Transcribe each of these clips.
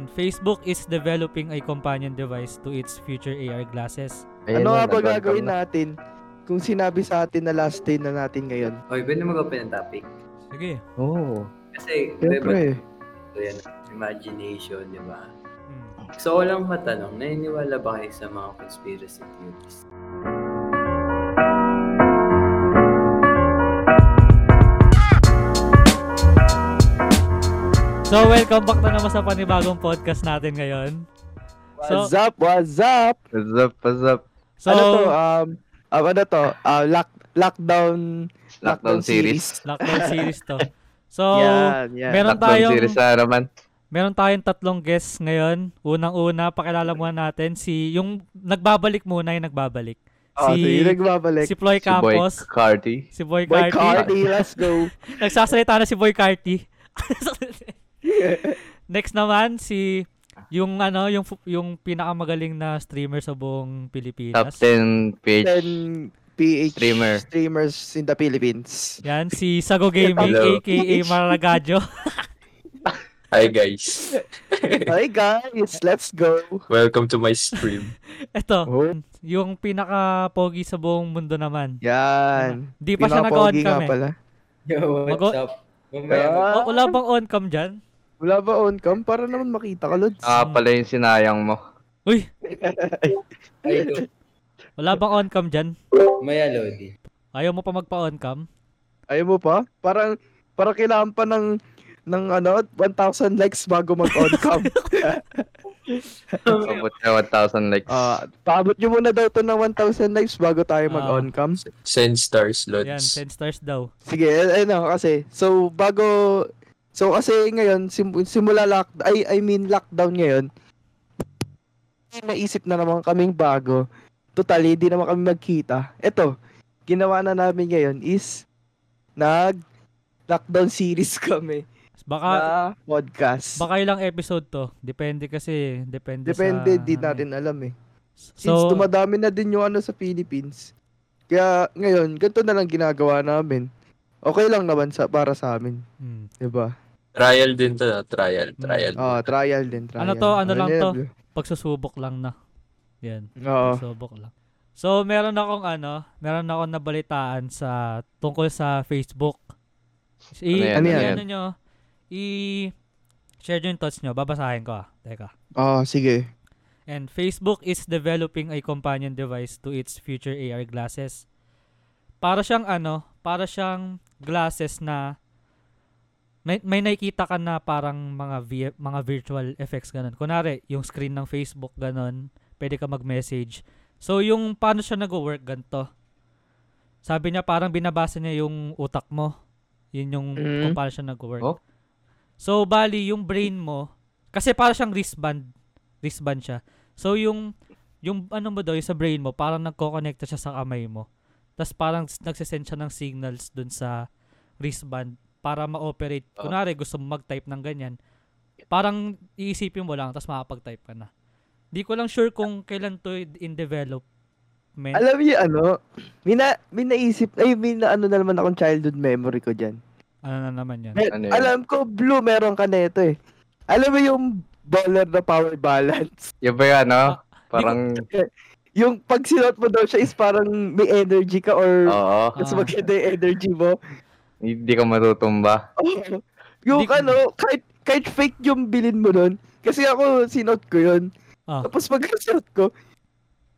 And Facebook is developing a companion device to its future AR glasses. Ayan ano nga ba gagawin na. natin kung sinabi sa atin na last day na natin ngayon? Okay, pwede mag-open ng topic. Sige. Oo. Kasi, diba, Siyempre. ito yan, imagination, di ba? Hmm. So, ko lang matanong, naniniwala ba kayo sa mga conspiracy theories? So, welcome back na naman sa panibagong podcast natin ngayon. So- What's up? What's up? What's up, what's up? So, ano to? Um, um, ano to? Uh, lock, lockdown, Lockdown series. lockdown series to. So, yan, yan. meron Lockdown tayong series na naman. meron tayong tatlong guests ngayon. Unang-una, pakilala muna natin si yung nagbabalik muna yung nagbabalik. Oh, si si, nagbabalik. si Ploy Si Boy Campos, Carty. si Boy Boy Carty. Cardi, let's go. Nagsasalita na si Boy Carty. Next naman si yung ano, yung yung pinakamagaling na streamer sa buong Top Pilipinas. 10 page. 10 PH Streamer. streamers in the Philippines. Yan si Sago Gaming Hello. aka Maragajo. Hi guys, Hi guys, let's go. welcome to my stream. Ito, Oh. yung pinaka pogi sa buong mundo naman. Yan. Di pa siya nag-on nga cam eh. pala. Yo, what's Mag- up? Mamaya, O, wala bang on cam dyan? Wala ba on cam? Para naman makita ka, Lods. Ah, pala yung sinayang mo. Uy, ay, wala bang on cam dyan? Maya, Lodi. Ayaw mo pa magpa-on cam? Ayaw mo pa? Parang, parang kailangan pa ng, ng ano, 1,000 likes bago mag-on cam. Abot na 1,000 likes. Ah, paabot nyo muna daw to ng 1,000 likes bago tayo Ah. mag-on cam. Send stars, Yan, Lods. 10 stars daw. Sige, eh, ano kasi. So bago So kasi ngayon sim, simula lock I I mean lockdown ngayon. Naisip na naman kaming bago. Totally, di naman kami magkita. Ito, ginawa na namin ngayon is nag lockdown series kami Baka, na podcast. baka ilang episode to. Depende kasi, depende, Depende, sa... di ano natin alam eh. eh. Since So, dumadami na din yung ano sa Philippines. Kaya ngayon, ganito na lang ginagawa namin. Okay lang naman sa para sa amin, hmm. 'di ba? Trial din to, no? trial, trial. Oh, trial din, trial. Ano to, ano lang to? pagsusubok lang na. Yan. Oo. Pagsubok lang. So, meron akong ano, meron akong nabalitaan sa tungkol sa Facebook. I, Ano yan? Ano i- yan? ano nyo, i share yung thoughts nyo. Babasahin ko ah. Teka. Oh, sige. And Facebook is developing a companion device to its future AR glasses. Para siyang ano, para siyang glasses na may, may nakikita ka na parang mga vi- mga virtual effects ganun. Kunari, yung screen ng Facebook ganun, pwede ka mag-message. So yung paano siya nag-work ganito. Sabi niya parang binabasa niya yung utak mo. Yun yung Mm. kung paano siya nag-work. Oh. So bali yung brain mo kasi para siyang wristband. Wristband siya. So yung yung ano mo daw, yung sa brain mo, parang nagko-connect siya sa kamay mo. Tapos parang nagsisend siya ng signals dun sa wristband para ma-operate. Oh. Kunwari, gusto mo mag-type ng ganyan. Parang iisipin mo lang, tapos makapag-type ka na. Di ko lang sure kung kailan to in development. Alam niyo ano, may, na, may naisip, ay may na, ano na naman akong childhood memory ko dyan. ano na naman yan? Mer- Ano yun? alam ko, blue, meron ka na ito eh. Alam mo yung baller na power balance? Yung ba yan, no? Ah, Parang, Yung pag sinuot mo daw siya is parang may energy ka or oo. mas Ah. maganda yung energy mo. Hindi ka matutumba. yung Di- ano, kahit, kahit fake yung bilin mo nun. Kasi ako, sinuot ko yun. Ah. Tapos pag sinuot ko,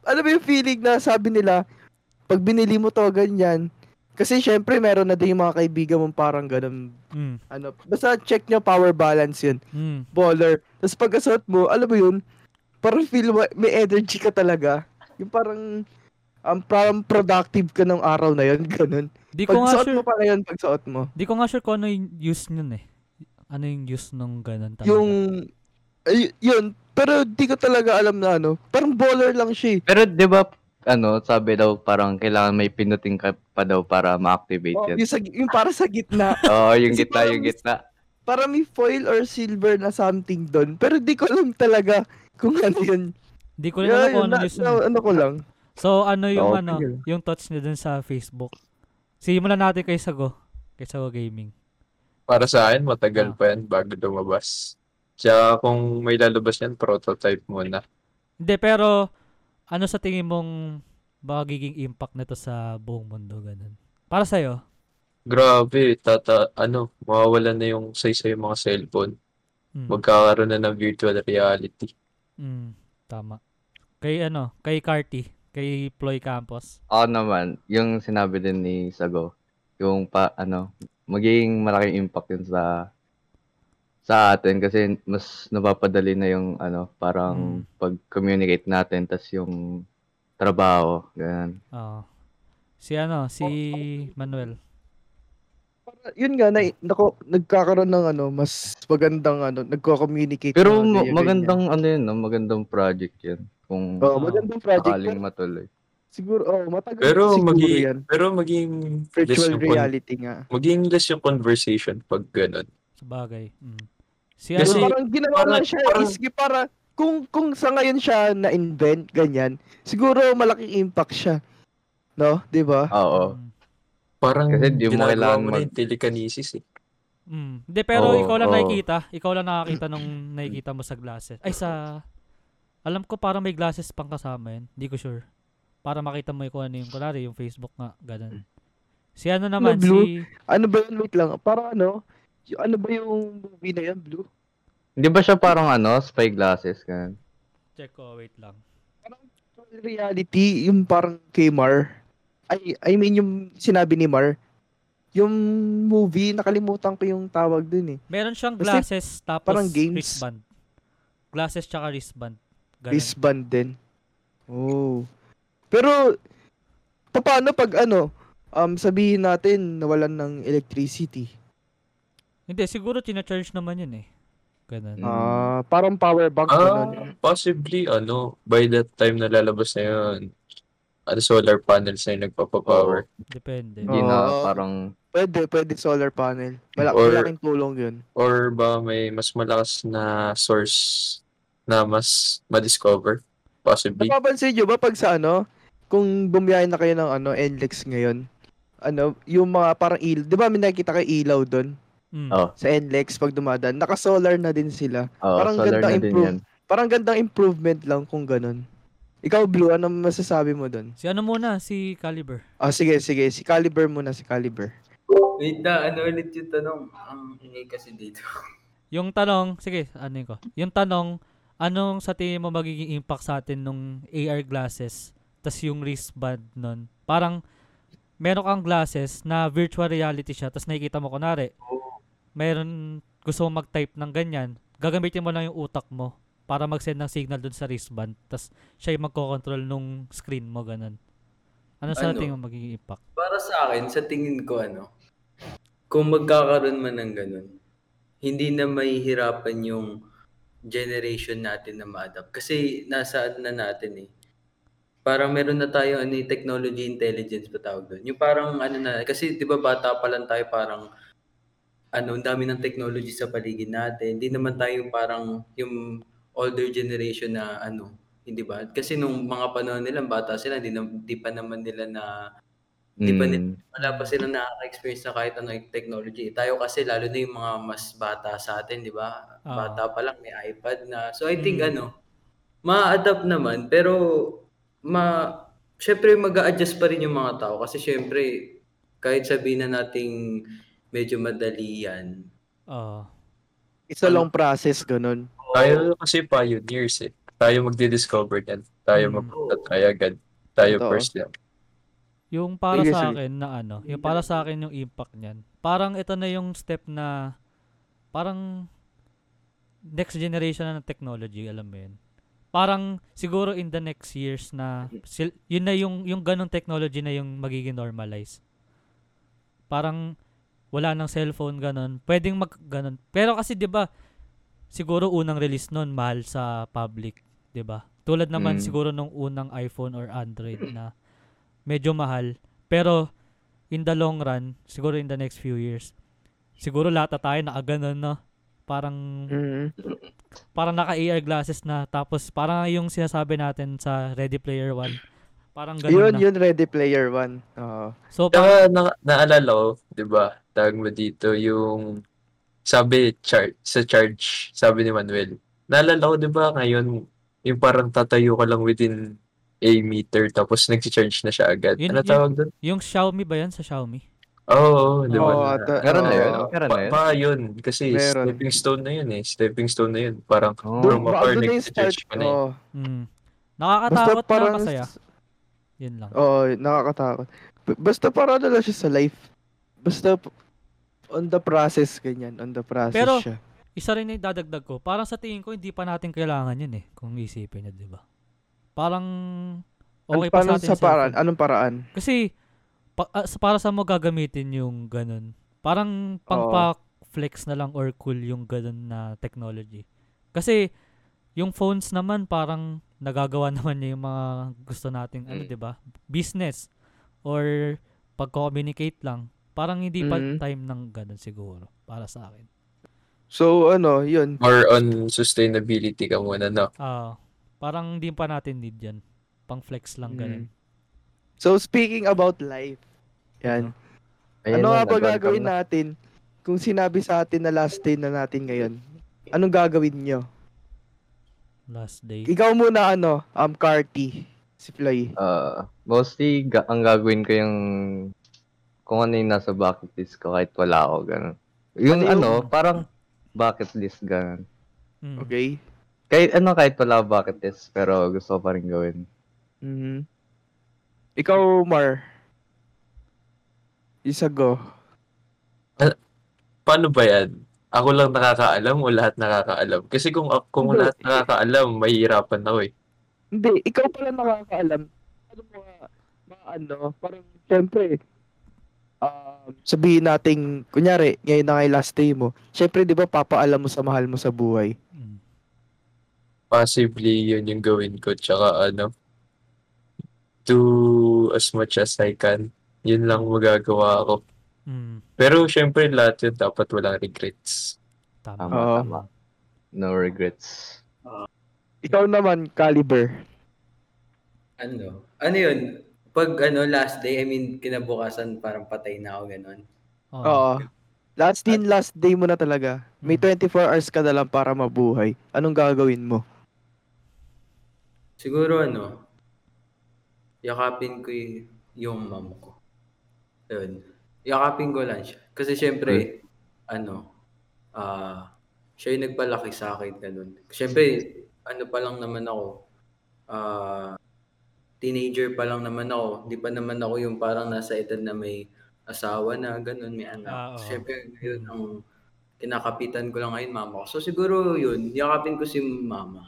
alam mo yung feeling na sabi nila, pag binili mo to, ganyan. Kasi syempre, meron na din yung mga kaibigan mong parang ganun. Mm, Ano, basta check nyo power balance yun. mm. Baller. Tapos pag suot mo, alam mo yun, parang feel mo, may energy ka talaga. Yung parang, um, parang productive ka ng araw na yun, ganun. Di ko Pag nga suot sure, mo pa ngayon, pag suot mo. di ko nga sure kung ano yung use nun eh. Ano yung use nung ganun talaga. Yung, ay, yun, pero di ko talaga alam na ano, parang baller lang siya eh. Pero di ba, ano, sabi daw parang kailangan may pinuting ka pa daw para ma-activate Oh, yun. yung, sa, yung para sa gitna. Oo, yung Kasi gitna, parang yung gitna. para may foil or silver na something doon. Pero di ko alam talaga kung ano yun. Di ko rin alam Yeah, kung yun, ano na, na- ano ko lang. So, ano yung Oo, ano, yung thoughts niyo dun sa Facebook? Simulan natin kay Sago. Kay Sago Gaming. Para sa akin, matagal Ah. pa yan bago lumabas. Tsaka kung may lalabas yan, prototype muna. Hindi, pero ano sa tingin mong magiging impact nito sa buong mundo ganun? Para sa'yo? Grabe, tata, ano, mawawalan na yung yung mga cellphone. Mm, Magkakaroon na ng virtual reality. mm, tama. Kay ano, kay Carty, kay Ploy Campos. Ako naman, yung sinabi din ni Sago, yung pa, ano, magiging malaking impact yun sa sa atin kasi mas napapadali na yung ano, parang pag-communicate natin tas yung trabaho, ganyan. Oo. Si ano, si Manuel. Para- Yun nga, na, nako, nagkakaroon ng ano, mas magandang ano, nagko-communicate. Pero na ma- ganyan, magandang ano yun, no? magandang project yun. Kung. Oh, magandang project. sakaling Pero matuloy. siguro, oh, matagal Pero siguro maging, yan. pero maging less Virtual reality nga. maging less yung conversation pag ganun. Sa bagay. Mm. Si Kasi- Pero ano, parang ginawa parang- lang siya parang- is para kung kung sa ngayon siya na-invent ganyan, siguro malaking impact siya. No, 'di ba? Oo. mm, Parang Kasi di mo kailangan mo na mag- yung telekinesis eh. mm. Hindi, pero Oo, ikaw lang oo. nakikita. Ikaw lang nakakita nung nakikita mo sa glasses. Ay, sa... Alam ko parang may glasses pang kasama yun. Hindi ko sure. Para makita mo yung kung ano yung, kunwari, yung Facebook nga, ganun. Si ano naman, Blue? si... Ano ba yun? Wait lang. Parang ano? Yung, ano ba yung movie na yan, Blue? Hindi ba siya parang ano, spy glasses, ganyan? Check ko, wait lang. Virtual reality, yung parang kay Mar. I, I mean, yung sinabi ni Mar. Yung movie, nakalimutan ko yung tawag dun eh. Meron siyang Kasi glasses tapos parang games. wristband. Glasses tsaka wristband. Ganun. Wristband din. Oh. Pero, paano pag ano, um, sabihin natin nawalan ng electricity? Hindi, siguro tina-charge naman yun eh. Ganun. Ah, parang power bank ganun. Ah, possibly, ano, by that time na lalabas na yun, ano, solar panels na yung nagpapapower. Depende. Hindi na Oo. parang Pwede, pwede solar panel. Malak Or- malaking tulong yun. Or ba may mas malakas na source na mas ma-discover? Possibly. Napapansin nyo ba pag sa ano, kung bumiyahe na kayo ng ano, NLEX ngayon, ano, yung mga parang ilaw, di ba may nakikita kayo ilaw doon Mm. Oh. sa NLEX pag dumadaan, naka-solar na din sila. oh, Parang solar ganda na din improve. Parang gandang improvement lang kung ganun. Ikaw, Blue, ano masasabi mo doon? Si ano muna, si Caliber. Ah, sige, sige. Si Caliber muna, si Caliber. Wait na, ano ulit yung tanong? Ang ingay kasi dito. Yung tanong, sige, ano yun ko. Yung tanong, anong sa tingin mo magiging impact sa atin nung AR glasses, tas yung wristband nun? Parang, meron kang glasses na virtual reality siya, tas nakikita mo, kunwari, meron gusto mo mag-type ng ganyan, gagamitin mo lang yung utak mo para mag-send ng signal dun sa wristband, tas siya yung magkocontrol nung screen mo, ganun. Ano sa Ano? tingin mo magiging impact? Para sa akin, sa tingin ko ano, kung magkakaroon man ng ganun, hindi na mahihirapan yung generation natin na ma-adapt. Kasi nasa na natin eh. Parang meron na tayo ano, eh, technology intelligence pa tawag doon. Yung parang ano na, kasi di ba bata pa lang tayo parang ano, ang dami ng technology sa paligid natin. Hindi naman tayo parang yung older generation na ano, hindi ba? Kasi nung mga panahon nila, bata sila, hindi, na, hindi pa naman nila na Di ba Mm. wala pa silang nakaka-experience na kahit anong technology. Tayo kasi lalo na yung mga mas bata sa atin, di ba? Oo. Bata pa lang may iPad na. So I think Mm. ano, ma-adapt naman pero ma syempre mag-a-adjust pa rin yung mga tao kasi syempre kahit sabihin na nating medyo madali yan. Oo. It's a long process, ganun. Tayo kasi pioneers eh. Tayo magdi-discover yan. Tayo Mm. magta-try agad. Tayo Totoo. first yan. Yung para Sige, sa sige. akin na ano, yung para sa akin yung impact niyan. Parang ito na yung step na parang next generation na ng technology, alam mo yun. Parang siguro in the next years na sil- yun na yung yung ganong technology na yung magiging normalize. Parang wala nang cellphone ganon. Pwedeng mag ganon. Pero kasi 'di ba siguro unang release nun mahal sa public, 'di ba? Tulad naman Mm. siguro nung unang iPhone or Android na medyo mahal. Pero in the long run, siguro in the next few years, siguro lahat na tayo nakaganon, no? Parang Mm. parang naka-AR glasses na tapos parang yung sinasabi natin sa Ready Player One. Parang ganun Yun, na. yun, Ready Player One. Oo. So parang Tsaka na, naalala ko, di ba, tawag mo dito, yung sabi char- sa charge, sabi ni Manuel, naalala ko 'di ba ngayon yung parang tatayo ka lang within a meter tapos nagsi-charge na siya agad. Yun- ano yun- tawag doon? Yung Xiaomi ba yan sa Xiaomi? Oo, oh, di ba? Oo, na- ata- Meron na oo. yun? Meron na Pa, yun? pa yun. Kasi Meron. stepping stone na yun eh. Stepping stone na yun. Parang Oh. Doon, From na yung nag-charge ka na eh. Oo. Hmm. Basta Nakakatakot parang, na masaya. Yun lang. Oo, nakakatakot. B- Basta para na lang siya sa life. Basta p- on the process, ganyan. On the process Pero- siya. Isa rin na yung dadagdag ko. Parang sa tingin ko, hindi pa natin kailangan yun eh. Kung isipin nyo, di ba? Parang okay Ano- pa paano sa atin. sa paraan? cellphone. Anong paraan? Kasi, pa, sa- para sa mo gagamitin yung ganun? Parang pang flex na lang or cool yung ganun na technology. Kasi, yung phones naman parang nagagawa naman niya yung mga gusto nating ano, Mm. 'di ba? Business or pag-communicate lang. Parang hindi pa Mm. time ng ganun siguro para sa akin. So, ano, yun. more on sustainability ka muna, no? Ah, parang hindi pa natin need 'yan. Pang flex lang ganun. Mm. So, speaking about life, yan. Ayan ano nga ba gagawin na. natin kung sinabi sa atin na last day na natin ngayon? Anong gagawin nyo? Last day. Ikaw muna, ano, um, Carty, si Floy. Uh, mostly, ga- ang gagawin ko yung kung ano yung nasa bucket list ko kahit wala ako, ganun. Yung Ano yung- ano, parang bucket list, ganun. Mm. Okay? Kahit ano, kahit wala bucket list, pero gusto ko pa rin gawin. Mhm. Ikaw, Mar. Isa go. Paano ba yan? Ako lang nakakaalam o lahat nakakaalam? Kasi kung kung Hindi. lahat nakakaalam, mahihirapan ako eh. Hindi, ikaw pala nakakaalam. Ano mga, mga ano, parang, syempre, um, sabihin nating, kunyari, ngayon na yung last day mo, syempre, di ba, papaalam mo sa mahal mo sa buhay. Mm. Possibly yun yung gawin ko. Tsaka ano, do as much as I can. Yun lang magagawa ko. Mm. Pero syempre lahat yun dapat walang regrets. Tama. Tama, tama. No regrets. Ikaw naman, Caliber. Ano? Ano yun? Pag ano, last day, I mean, kinabukasan parang patay na ako, ganun. Oo. Oo. Last din, last day mo na talaga. May Mm. 24 hours ka na lang para mabuhay. Anong gagawin mo? Siguro ano, yakapin ko y- yung mom ko. Yun. Yakapin ko lang siya. Kasi syempre, ano, ah, siya yung nagpalaki sa akin, ganun. Syempre, ano pa lang naman ako, ah, teenager pa lang naman ako. Hindi pa naman ako yung parang nasa edad na may asawa na, ganun, may anak. Ah, oo. Syempre, yun ang kinakapitan ko lang ngayon, mama ko. So siguro yun, yakapin ko si mama.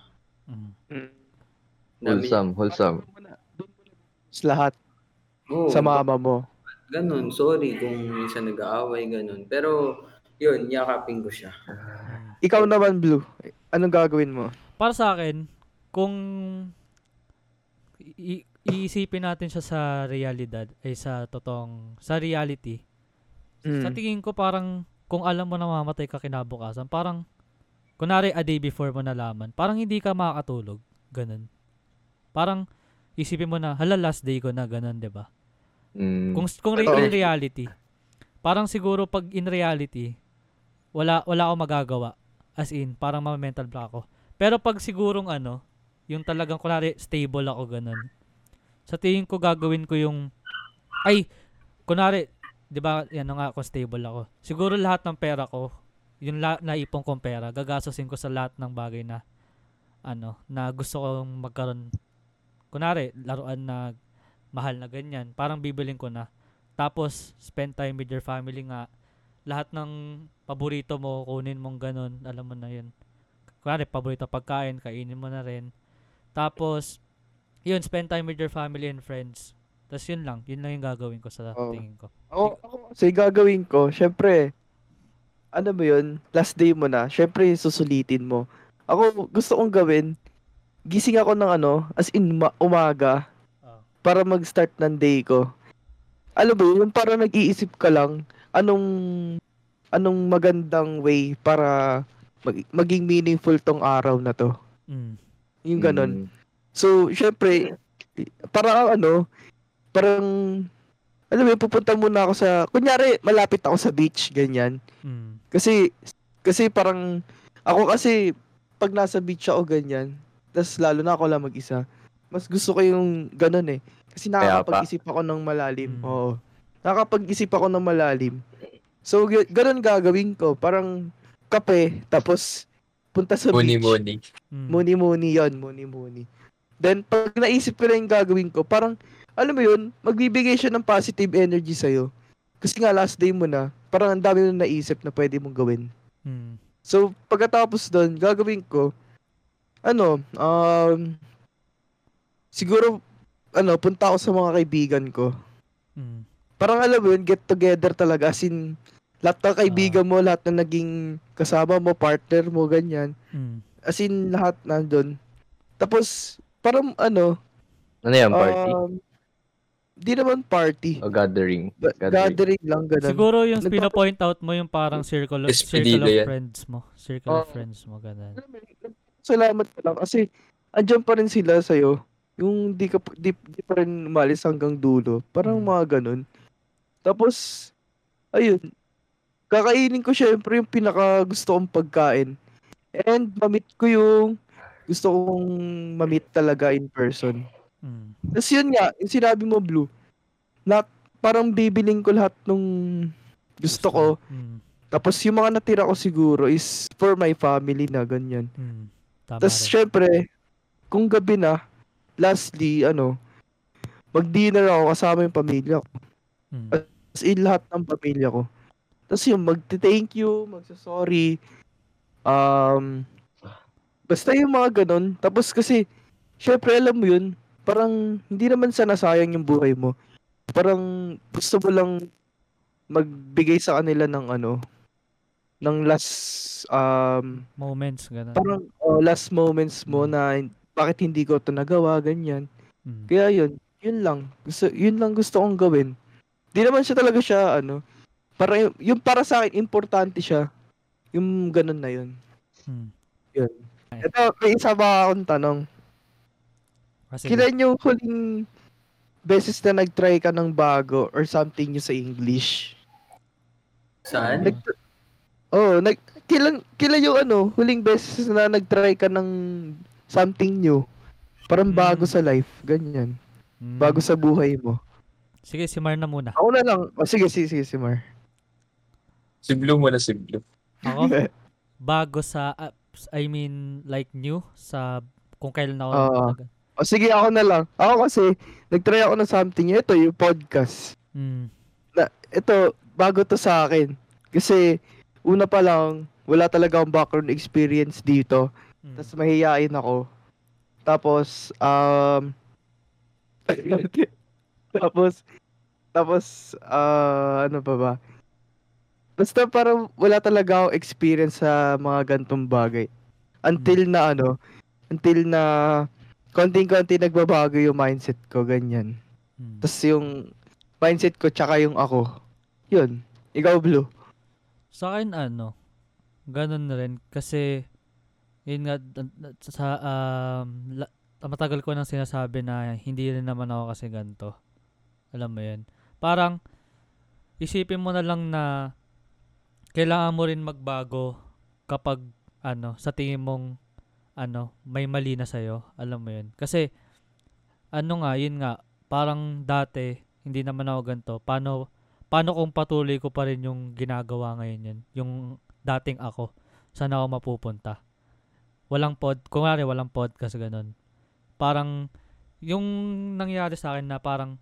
Mm. Namin- Wholesome, wholesome. Sa lahat. Oo, Sa mama mo. Ganun, sorry kung minsan nag-aaway, ganun. Pero, yun, yakapin ko siya. Ikaw naman, Blue. Anong gagawin mo? Para sa akin, kung i- iisipin natin siya sa realidad, ay sa totoong, sa reality, sa Mm. tingin ko parang, kung alam mo na mamatay ka kinabukasan, parang, kunwari a day before mo nalaman, parang hindi ka makakatulog. Ganun. Parang, isipin mo na, hala last day ko na, ganun, 'di ba Mm. Kung, kung re- in reality, parang siguro pag in reality, wala, wala akong magagawa. As in, parang ma-mental block ako. Pero pag sigurong ano, yung talagang kunwari stable ako ganun. Sa tingin ko gagawin ko yung ay kunwari 'di ba yan nga ako stable ako. Siguro lahat ng pera ko, yung la- naipon kong pera, gagastusin ko sa lahat ng bagay na ano, na gusto kong magkaroon kunwari laruan na mahal na ganyan, parang bibiling ko na. Tapos spend time with your family nga. Lahat ng paborito mo kunin mong ganun, alam mo na 'yun. Kunwari paborito pagkain, kainin mo na rin. Tapos yun, spend time with your family and friends. Tapos yun lang, yun lang yung gagawin ko sa Oo. tingin ko. Ako, ako kasi gagawin ko, syempre, ano ba yun, last day mo na, syempre susulitin mo. Ako, gusto kong gawin, gising ako ng ano, as in ma- umaga, Ah. para mag-start ng day ko. Alam mo, yun, yung parang nag-iisip ka lang, anong, anong magandang way para mag- maging meaningful tong araw na to. Mm. Yung ganon. Mm. So, syempre, parang ano, parang, alam mo, pupunta muna ako sa, kunyari, malapit ako sa beach, ganyan. Mm. Kasi, Kasi parang, ako kasi, pag nasa beach ako ganyan, tas lalo na ako lang mag-isa, mas gusto ko yung ganun eh. Kasi nakakapag-isip ako ng malalim. Mm. Oo. Nakakapag-isip ako ng malalim. So, g- ganun gagawin ko. Parang kape, tapos punta sa beach. Muni-muni. Mm. Muni-muni yun, muni-muni. Then, pag naisip ko na yung gagawin ko, parang, alam mo yun, magbibigay siya ng positive energy sa'yo. Kasi nga, last day mo na, parang ang dami mo na naisip na pwede mong gawin. Mm. So, pagkatapos doon, gagawin ko, ano, um, siguro, ano, punta ako sa mga kaibigan ko. Mm. Parang alam mo yun, get together talaga. As in, lahat ng kaibigan mo, lahat na naging kasama mo, partner mo, ganyan. Mm. As in, lahat nandun. Tapos, parang ano, Ano yan, party? um, di naman party. o gathering? Ga- Gathering. gathering lang, ganun. Siguro yung Nagpapa- pinapoint out mo yung parang circle of, circle of yan. friends mo. Circle of Oo. friends mo, ganun. Salamat ka lang kasi andyan pa rin sila sa'yo. Yung di, ka, di, di pa rin umalis hanggang dulo. Parang Mm. mga ganun. Tapos, ayun. Kakainin ko syempre yung pinaka gusto kong pagkain. And mamit ko yung gusto kong mamit talaga in person. Mm. Tapos yun nga, yung sinabi mo, Blue, lahat, parang bibiling ko lahat nung gusto ko. Mm. Tapos yung mga natira ko siguro is for my family na ganyan. Mm. Tama Tapos rin. syempre, kung gabi na, lastly, ano, mag-dinner ako kasama yung pamilya ko. Mm. As in lahat ng pamilya ko. Tapos yung magti-thank you, magsasorry, um, basta yung mga ganun. Tapos kasi, syempre alam mo yun, parang hindi naman sana sayang yung buhay mo. Parang gusto mo lang magbigay sa kanila ng ano, ng last, um, Moments, ganun. parang oh, last moments mo na bakit hindi ko to nagawa, ganyan. Mm. Kaya yun, yun lang. Gusto, yun lang gusto kong gawin. Di naman siya talaga siya, ano, para, yung, yung para sa akin, importante siya. Yung ganun na yun. Mm. Ito, may isa pa akong tanong. Kasi, Kailan yung huling beses na nag-try ka ng bago or something new sa English? Saan? Nag oh, nag kailan kailan yung ano, huling beses na nag-try ka ng something new? Parang Mm. bago sa life, ganyan. Mm. Bago sa buhay mo. Sige, si Mar na muna. Ako na lang. O sige, sige, sige, si Mar. Si Blue muna si Blue. Ako, bago sa, uh, I mean, like new, sa, kung kailan ako, Oo. nag- o sige, ako na lang. Ako kasi, nag-try ako ng something. Ito, yung podcast. mm, Na, ito, bago to sa akin. Kasi, una pa lang, wala talaga akong background experience dito. mm. Tapos mahihain ako. Tapos, um, tapos, tapos, ah, ano pa ba? Basta parang wala talaga akong experience sa mga gantong bagay. Until na ano, until na konting-konti nagbabago yung mindset ko, ganyan. Mm. Tapos yung mindset ko tsaka yung ako. Yun. Ikaw, Blue. Sa akin, ano, ganun na rin. Kasi, yun nga, sa, um, la- matagal ko nang sinasabi na hindi rin naman ako kasi ganito. Alam mo yun. Parang, isipin mo na lang na kailangan mo rin magbago kapag, ano, sa tingin mong, ano, may mali na sa'yo. Alam mo yun. Kasi, ano nga, yun nga, parang dati, hindi naman ako ganito. Paano, paano kung patuloy ko pa rin yung ginagawa ngayon yun? Yung dating ako. Saan ako mapupunta? Walang pod, kunwari walang podcast ganun. Parang, yung nangyari sa akin na parang,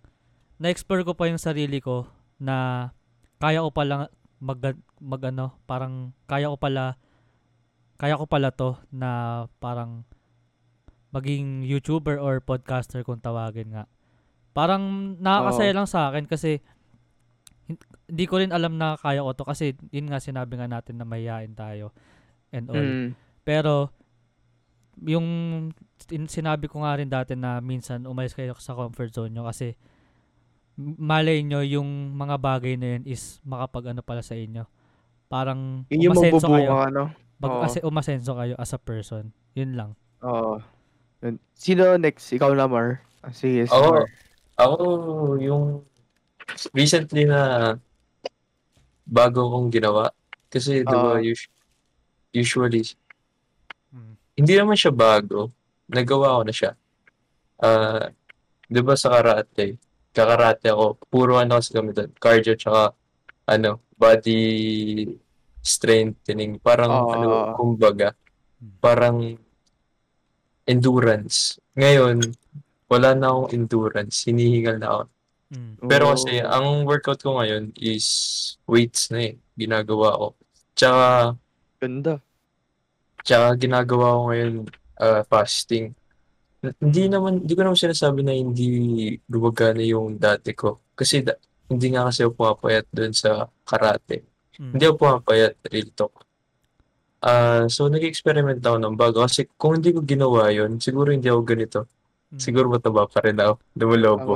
na-explore ko pa yung sarili ko na kaya ko pala mag, mag ano, parang kaya ko pala kaya ko pala to na parang maging YouTuber or podcaster kung tawagin nga. Parang nakakasaya lang sa akin kasi hindi ko rin alam na kaya ko to kasi yun nga sinabi nga natin na mahihain tayo and all. Mm. Pero yung sinabi ko nga rin dati na minsan umalis kayo sa comfort zone nyo kasi malay nyo yung mga bagay na yun is makapag ano pala sa inyo. Parang Yun yung umasenso kayo. ano? Mag, Oo. kasi umasenso kayo as a person. Yun lang. Oo. Sino next? Ikaw na, Mar. Ah, sige, si Ako, ako yung recently na bago kong ginawa. Kasi di ba Oo. us- usually, Mm. hindi naman siya bago. Nagawa ko na siya. Ah, 'di ba sa karate? Kakarate ako, puro ano kasi kami doon, cardio tsaka ano, body strengthening. Parang Ah. ano, kumbaga, parang endurance. Ngayon, wala na akong endurance, hinihingal na ako. Mm. Pero Oh. kasi ang workout ko ngayon is weights na eh, ginagawa ko. Tsaka Ganda. Tsaka ginagawa ko ngayon ah, fasting. N- Hindi naman, hindi ko naman sinasabi na hindi gumagana yung dati ko. Kasi da- hindi nga kasi ako pumapayat doon sa karate. Mm. Hindi ako pumapayat, real talk. Ah, so nag-experiment ako ng bago. Kasi kung hindi ko ginawa yun, siguro hindi ako ganito. Mm. Siguro mataba pa rin ako.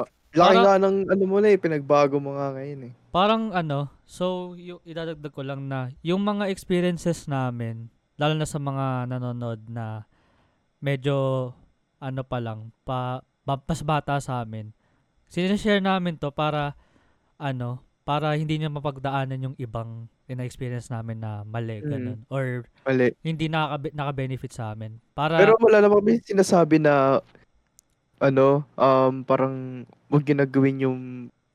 Tama. Laki nga ng ano mo na eh, pinagbago mo nga ngayon eh. Parang ano, so yung idadagdag ko lang na yung mga experiences namin, lalo na sa mga nanonood na medyo ano pa lang, pa, mas bata sa amin. Sinishare namin to para ano, para hindi niya mapagdaanan yung ibang ina-experience namin na mali, Mm. ganun. Or Mali. hindi nakaka- naka-benefit sa amin. Para, Pero wala naman may sinasabi na ano, um, parang huwag ginagawin yung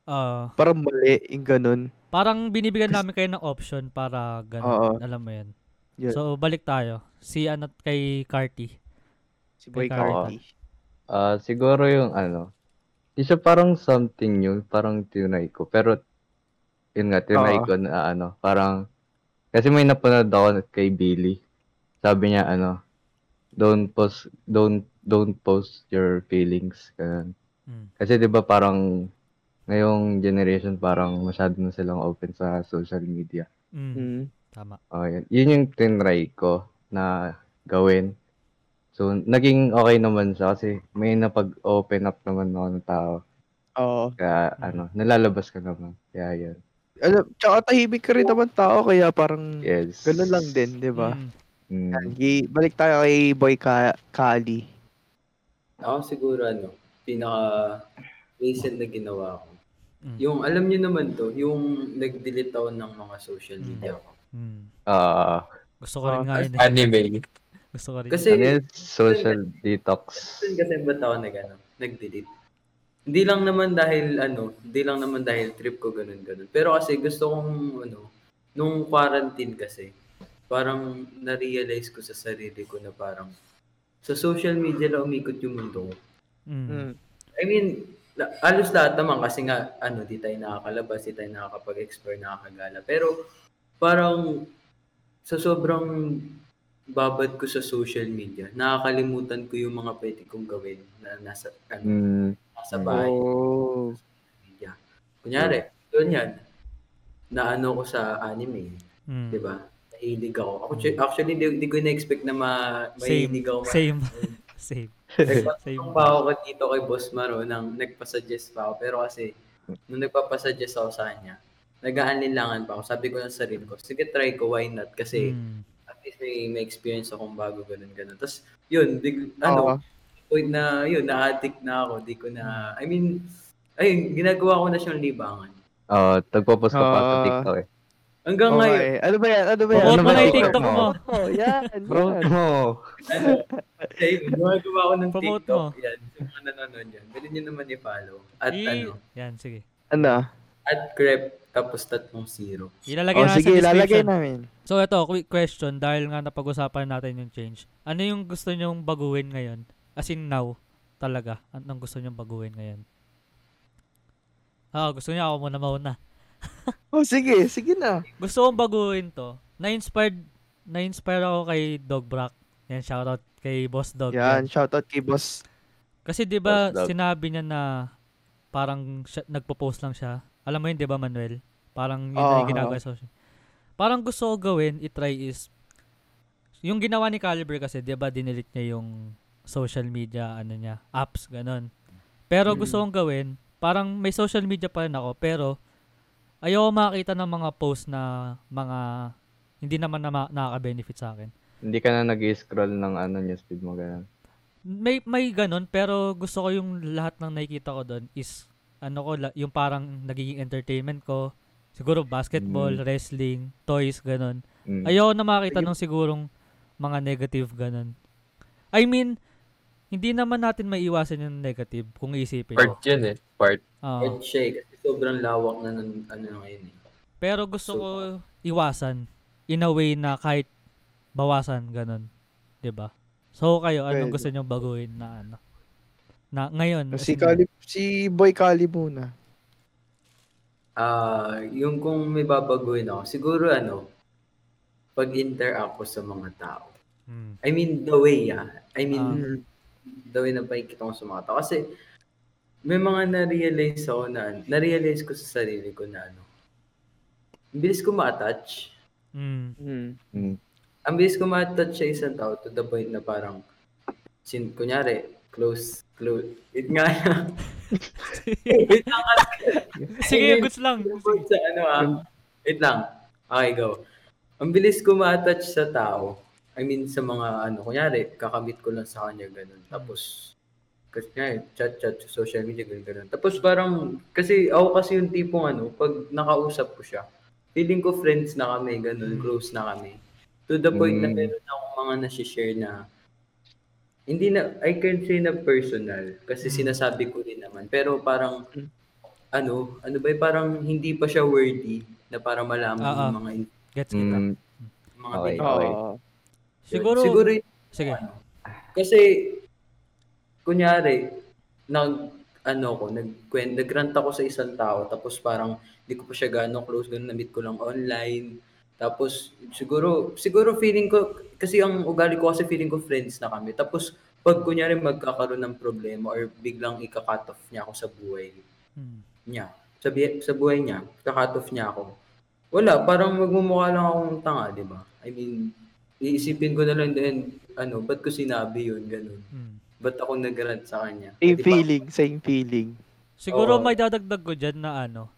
ah, parang mali, yung ganun. parang binibigyan Kasi- namin kayo ng option para Oo. ganun. Alam mo yan. Yeah. So, balik tayo. Si ano kay Carty. Si Boy Kay Carty. Ah, siguro yung ano, di siya parang something new, parang tinay ko. Pero, yun nga, tinay Oo. ko na ano, parang, kasi may napanood ako kay Billy. Sabi niya, ano, don't post, don't, don't post your feelings. Ganun. Mm. Kasi di ba parang, ngayong generation, parang masyado na silang open sa social media. Mm. Mm. Tama. Oh, yun. Yun yung tinry ko na gawin. So, naging okay naman siya kasi may napag-open up naman ako ng tao. Oo. Kaya, Mm. ano, nalalabas ka naman. Kaya, yun. Alam, tsaka tahimik ka rin naman tao, kaya parang Yes. ganun lang din, di ba? Mm. Mm. Balik tayo kay Boy Ka Kali. Ako siguro ano, pinaka recent na ginawa ko. Mm. Yung alam niyo naman to, yung nag-delete ako ng mga social Mm. media ko. Mm. Ah, Gusto ko rin Ah, nga yun. eh. Anime. Gusto ko rin. Kasi ano yun? social detox. Kasi kasi ba't ako nag, ano, nag-delete? Hindi lang naman dahil ano, hindi lang naman dahil trip ko ganun ganun. Pero kasi gusto kong ano, nung quarantine kasi, parang na-realize ko sa sarili ko na parang sa social media lang umikot yung mundo ko. Mm. Mm. I mean, la- halos lahat naman kasi nga, ano, di tayo nakakalabas, di tayo nakakapag-explore, nakakagala. Pero, parang, sa sobrang babad ko sa social media, nakakalimutan ko yung mga pwede kong gawin na nasa, ano, Mm, nasa bahay. Oh. media. Kunyari, doon yan, naano ko sa anime, Mm. di ba? Nahilig ako. ako actually, di, di ko na-expect na ma, Same. mahilig ako. Same. Same. Nagpasok Same. pa ako dito kay Boss Maro nang nagpasuggest pa ako. Pero kasi, nung nagpapasuggest ako sa kanya, nag-aanlinlangan pa ako. Sabi ko lang sa sarili ko, sige try ko, why not? Kasi Mm. at least may, may experience akong bago, ganun, ganun. Tapos, yun, big, Oo. ano, point na, yun, na-addict na ako. Di ko na, I mean, ayun, ginagawa ko na siyang libangan. oh, tagpo-post ka pa sa Ah. TikTok eh. Hanggang ngayon, Okay. Ano ba yan? Ano ba yan? Promote Ano mo ba na yung TikTok mo? Oh, yan. Bro, yan. mo. ayun, gumagawa ko ng Promote TikTok. mo. Yan, sa mga nanonood yan. Pwede nyo naman i-follow. At I- ano, Yan, sige. Ano? at crep, tapos tatlong zero. Ilalagay Oh, na sige, sa description. namin. So, ito, quick question. Dahil nga napag-usapan natin yung change. Ano yung gusto nyong baguhin ngayon? As in now, talaga. Anong gusto nyong baguhin ngayon? Ah, gusto niya ako muna mauna. Oh, sige. Sige na. Gusto kong baguhin to. Na-inspired, na-inspire ako kay Dog Brock. Yan, shoutout kay Boss Dog. Yan. Shoutout kay boss. Kasi 'di ba sinabi niya na parang siya, nagpo-post lang siya. Alam mo yun 'di ba Manuel? Parang yun yung ginagawa sa social. Parang gusto ko gawin, i-try is yung ginawa ni Caliber kasi 'di ba dinilit niya yung social media ano niya, apps ganon. Pero Mm. gusto kong gawin, parang may social media pa rin ako pero ayoko makita ng mga post na mga hindi naman na ma- nakaka-benefit sa akin. Hindi ka na nag-scroll ng ano newsfeed mo ganun. May may ganun pero gusto ko yung lahat ng nakikita ko doon is ano ko la- yung parang nagiging entertainment ko Siguro basketball, Mm. wrestling, toys, ganun. Mm. Ayoko na makita ng sigurong mga negative ganun. I mean, hindi naman natin maiwasan yung negative kung iisipin mo. Part yun eh. Part. Oo. Part siya eh, kasi sobrang lawak na ng ano ngayon eh. Pero gusto So, ko iwasan in a way na kahit bawasan ganun, 'di ba? So kayo anong Pwede. gusto niyo baguhin na ano? Na ngayon. Si Kali, si Boy Kali muna. Ah, yung kung may babaguhin ako, siguro ano, pag-interact ko sa mga tao. Mm. I mean, the way, ah. I mean, Mm. the way na pakikita ko sa mga tao. Kasi, may mga na-realize ako na, na-realize ko sa sarili ko na ano, ang bilis ko ma-attach. Mm. Mm. Ang bilis ko ma-attach sa isang tao to the point na parang, sin, kunyari, close, close, it nga Wait lang Sige, goods lang. Sa ano ah. Wait lang. Okay, go. Ang bilis ko ma-attach sa tao. I mean, sa mga ano, kunyari, kakamit ko lang sa kanya, ganun. Tapos, kasi nga, chat-chat sa social media, ganun, ganun. Tapos parang, kasi ako kasi yung tipong ano, pag nakausap ko siya, feeling ko friends na kami, ganun, close na kami. To the point na Mm. meron akong mga nasi-share na, hindi na, I can say na personal, kasi Mm. sinasabi ko rin naman. Pero parang, Mm. ano, ano ba, parang hindi pa siya worthy na para malaman ah. yung mga, in- Gets kita. Mm. mga Okay. Okay. Oo. Siguro, Siguro yun, sige. ano, kasi, kunyari, nag, ano ko, nag, nagrant ako sa isang tao, tapos parang, hindi ko pa siya gano'ng close, gano'n, na-meet ko lang online. Tapos, siguro, siguro feeling ko, kasi ang ugali ko kasi feeling ko friends na kami. Tapos, pag kunyari magkakaroon ng problema or biglang ika-cut off niya ako sa buhay Mm. niya, sa, bi- sa buhay niya, ika-cut off niya ako. Wala, parang magmumukha lang akong tanga, di ba? I mean, iisipin ko na lang din, ano, ba't ko sinabi yun, ganun. Mm. Ba't ako nag-rant sa kanya? Same Di ba? feeling, same feeling. Siguro Oo. may dadagdag ko dyan na ano,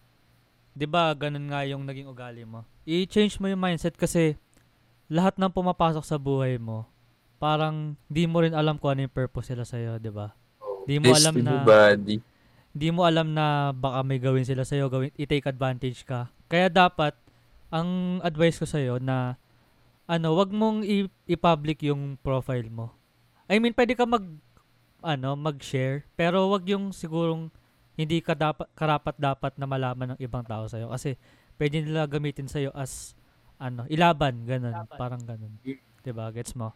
'di ba ganun nga yung naging ugali mo. I-change mo yung mindset kasi lahat ng pumapasok sa buhay mo, parang di mo rin alam kung ano yung purpose nila sa'yo, 'di ba? Di mo alam na body. di mo alam na baka may gawin sila sa'yo, gawin, i-take advantage ka. Kaya dapat, ang advice ko sa'yo na, ano, wag mong i- i-public yung profile mo. I mean, pwede ka mag, ano, mag-share, pero wag yung sigurong hindi ka dapat, karapat dapat na malaman ng ibang tao sa'yo. Kasi, pwede nila gamitin sa'yo as, ano, ilaban, ganun, parang ganun. 'Di ba Gets mo?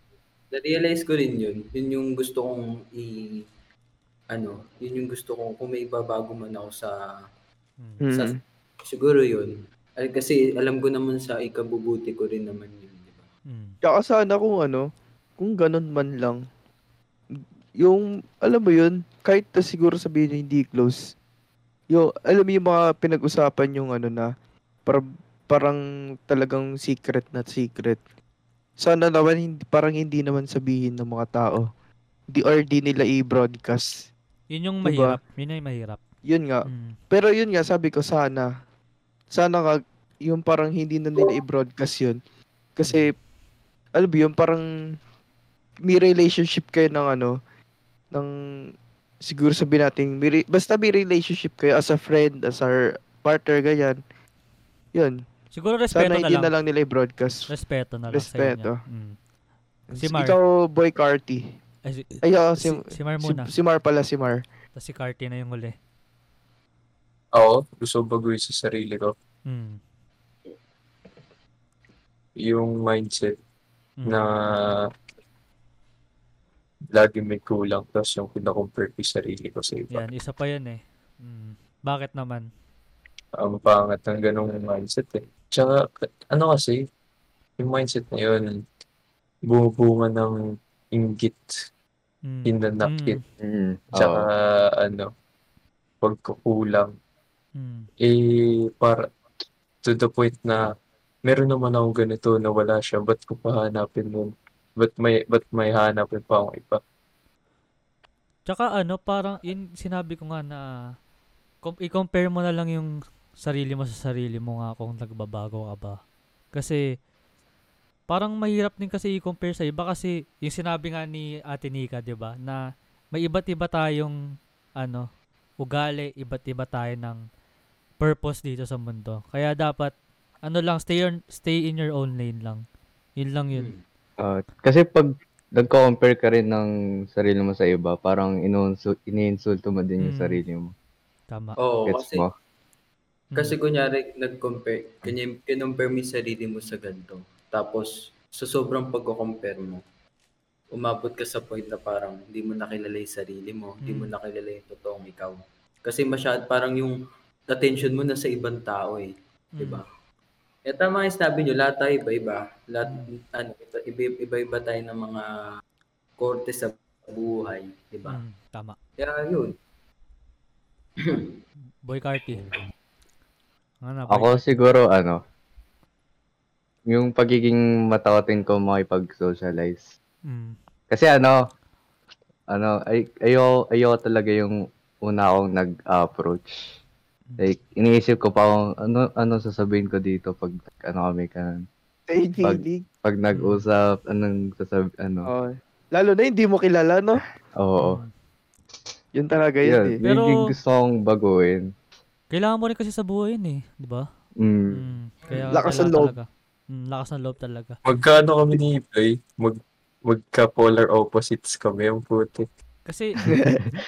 Na-realize ko rin yun. Yun yung gusto kong i... Ano, yun yung gusto kong, kung may ibabago man ako sa... Mm. sa Mm. siguro yun. Ay, kasi alam ko naman sa ikabubuti ko rin naman yun, di ba? Mm. Tsaka sana kung ano, kung ganun man lang, yung, alam mo yun, kahit na siguro sabihin niya hindi close, yung, alam mo yung mga pinag-usapan yung ano na, para, parang talagang secret na secret. Sana naman, hindi, parang hindi naman sabihin ng mga tao. Di, or di nila i-broadcast. Yun yung Diba? mahirap. Yun yung mahirap. Yun nga. Mm. Pero yun nga, sabi ko, sana. Sana nga, yung parang hindi na nila i-broadcast yun. Kasi, alam mo yun, parang may relationship kayo ng ano, ng, siguro sabihin natin, may re- basta may relationship kayo as a friend, as a partner, ganyan. Yun. Siguro respeto Sana na hindi lang. na lang nila i-broadcast. Respeto na lang Respeto. sa inyo. Mm. Si Mar. Ikaw, Boy Carty. Ay, si, Ay, oo, si, si, si Mar muna. si, si Mar pala, si Mar. Tapos si Carty na yung huli. Ako, gusto baguhin sa sarili ko. Mm. Yung mindset Mm. na lagi may kulang tapos yung pinakompare ko yung sarili ko sa iba. Yan, isa pa yan eh. Mm. Bakit naman? Ang pangat ng ganong mindset eh. Tsaka, ano kasi, yung mindset na yun, bumubunga ng inggit, Mm. hinanakit, Mm. tsaka Oo. ano, pagkukulang. Mm. Eh, para, to the point na, meron naman akong ganito na wala siya, ba't ko pa hanapin nun? Ba't may, ba't may hanapin pa akong iba? Tsaka ano, parang yun sinabi ko nga na com- i-compare mo na lang yung sarili mo sa sarili mo nga kung nagbabago ka ba. Kasi parang mahirap din kasi i-compare sa iba kasi yung sinabi nga ni Ate Nika, 'di ba, na may iba't iba tayong ano, ugali, iba't iba tayo ng purpose dito sa mundo. Kaya dapat ano lang stay on, stay in your own lane lang. Yun lang yun. Hmm. Kasi pag nagko-compare ka rin ng sarili mo sa iba, parang inuunsu- iniinsulto mo din yung Mm. sarili mo. Tama. Oo, Gets kasi, mo? kasi Mm. kunyari, nag-compare, kanya, kinumpare mo yung sarili mo sa ganito. Tapos, sa sobrang pagko-compare mo, umabot ka sa point na parang hindi mo nakilala yung sarili mo, hindi mo Mm. nakilala yung totoong ikaw. Kasi masyad parang yung attention mo na sa ibang tao eh. Mm. Di ba? Eh tama yung sinabi nyo, lahat tayo iba-iba. Lahat, ano, iba- iba-iba tayo ng mga korte sa buhay. Di ba? Mm, tama. Kaya yun. Boy Carty. Ano na, Ako siguro, ano, yung pagiging matakotin ko makipag-socialize. Mm. Kasi ano, ano, ay, ayo, ayo talaga yung una akong nag-approach. Like, iniisip ko pa kung ano, ano sasabihin ko dito pag, ano kami ka, Pag- pag nag-usap, anong sasabi, ano, Oh. Lalo na hindi mo kilala, no? oo. Yun talaga Yun, yun eh. Pero- yung gusto kong baguhin. Kailangan mo rin kasi sa buhay yun eh, di ba? Mm. Mm. Kaya Lakas ng kailangan loob. Talaga. Mm, lakas ng loob talaga. Magkano kami ni Play? Mag, magka-polar opposites kami ang puti. Kasi,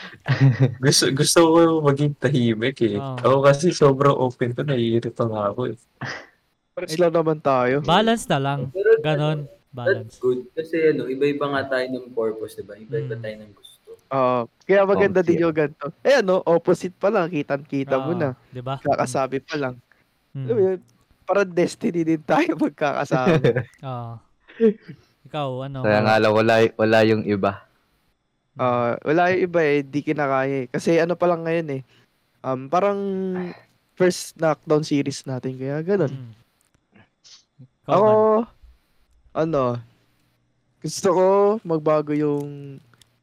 Gusto, gusto ko maging tahimik eh. Oo. Ako kasi sobrang open to, naiirita nga ako eh. Pares lang naman tayo. balance na lang. Pero Ganon. That's Balance. good. Kasi ano, iba-iba nga tayo ng purpose, di ba? Iba-iba Mm. tayo ng gusto. Oo. kaya maganda Oh, din yung ganito. Eh ano, opposite pa lang. Kitang-kita mo na. Di ba? Kakasabi pa lang. Mm. Alam mo yun, Parang destiny din tayo magkakasama. Oo. Ikaw, ano? Kaya nga lang, wala, wala yung iba. Ah, wala yung iba eh, di kinakaya eh. Kasi ano pa lang ngayon eh. Um, parang first knockdown series natin. Kaya ganun. Mm. Ikaw, Ako, man. ano, gusto ko magbago yung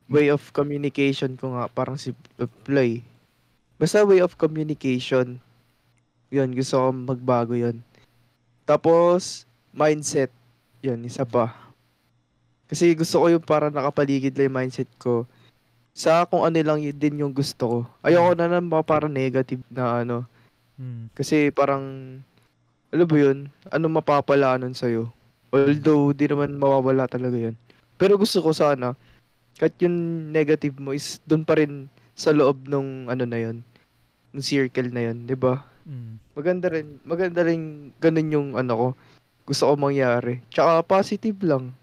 way of communication ko nga. Parang si Ploy. Basta way of communication. Yun, gusto ko magbago yun. Tapos, mindset. Yun, isa pa. Kasi gusto ko yung parang nakapaligid lang yung mindset ko sa kung ano lang yun din yung gusto ko. Ayoko na ng mga parang negative na ano. Mm. Kasi parang, alam mo yun, ano mapapala nun sa'yo. Although, di naman mawawala talaga yun. Pero gusto ko sana, kahit yung negative mo is doon pa rin sa loob nung ano na yun, nung circle na yun, di ba? Mm. Maganda rin, maganda rin ganun yung ano ko, gusto ko mangyari. Tsaka positive lang.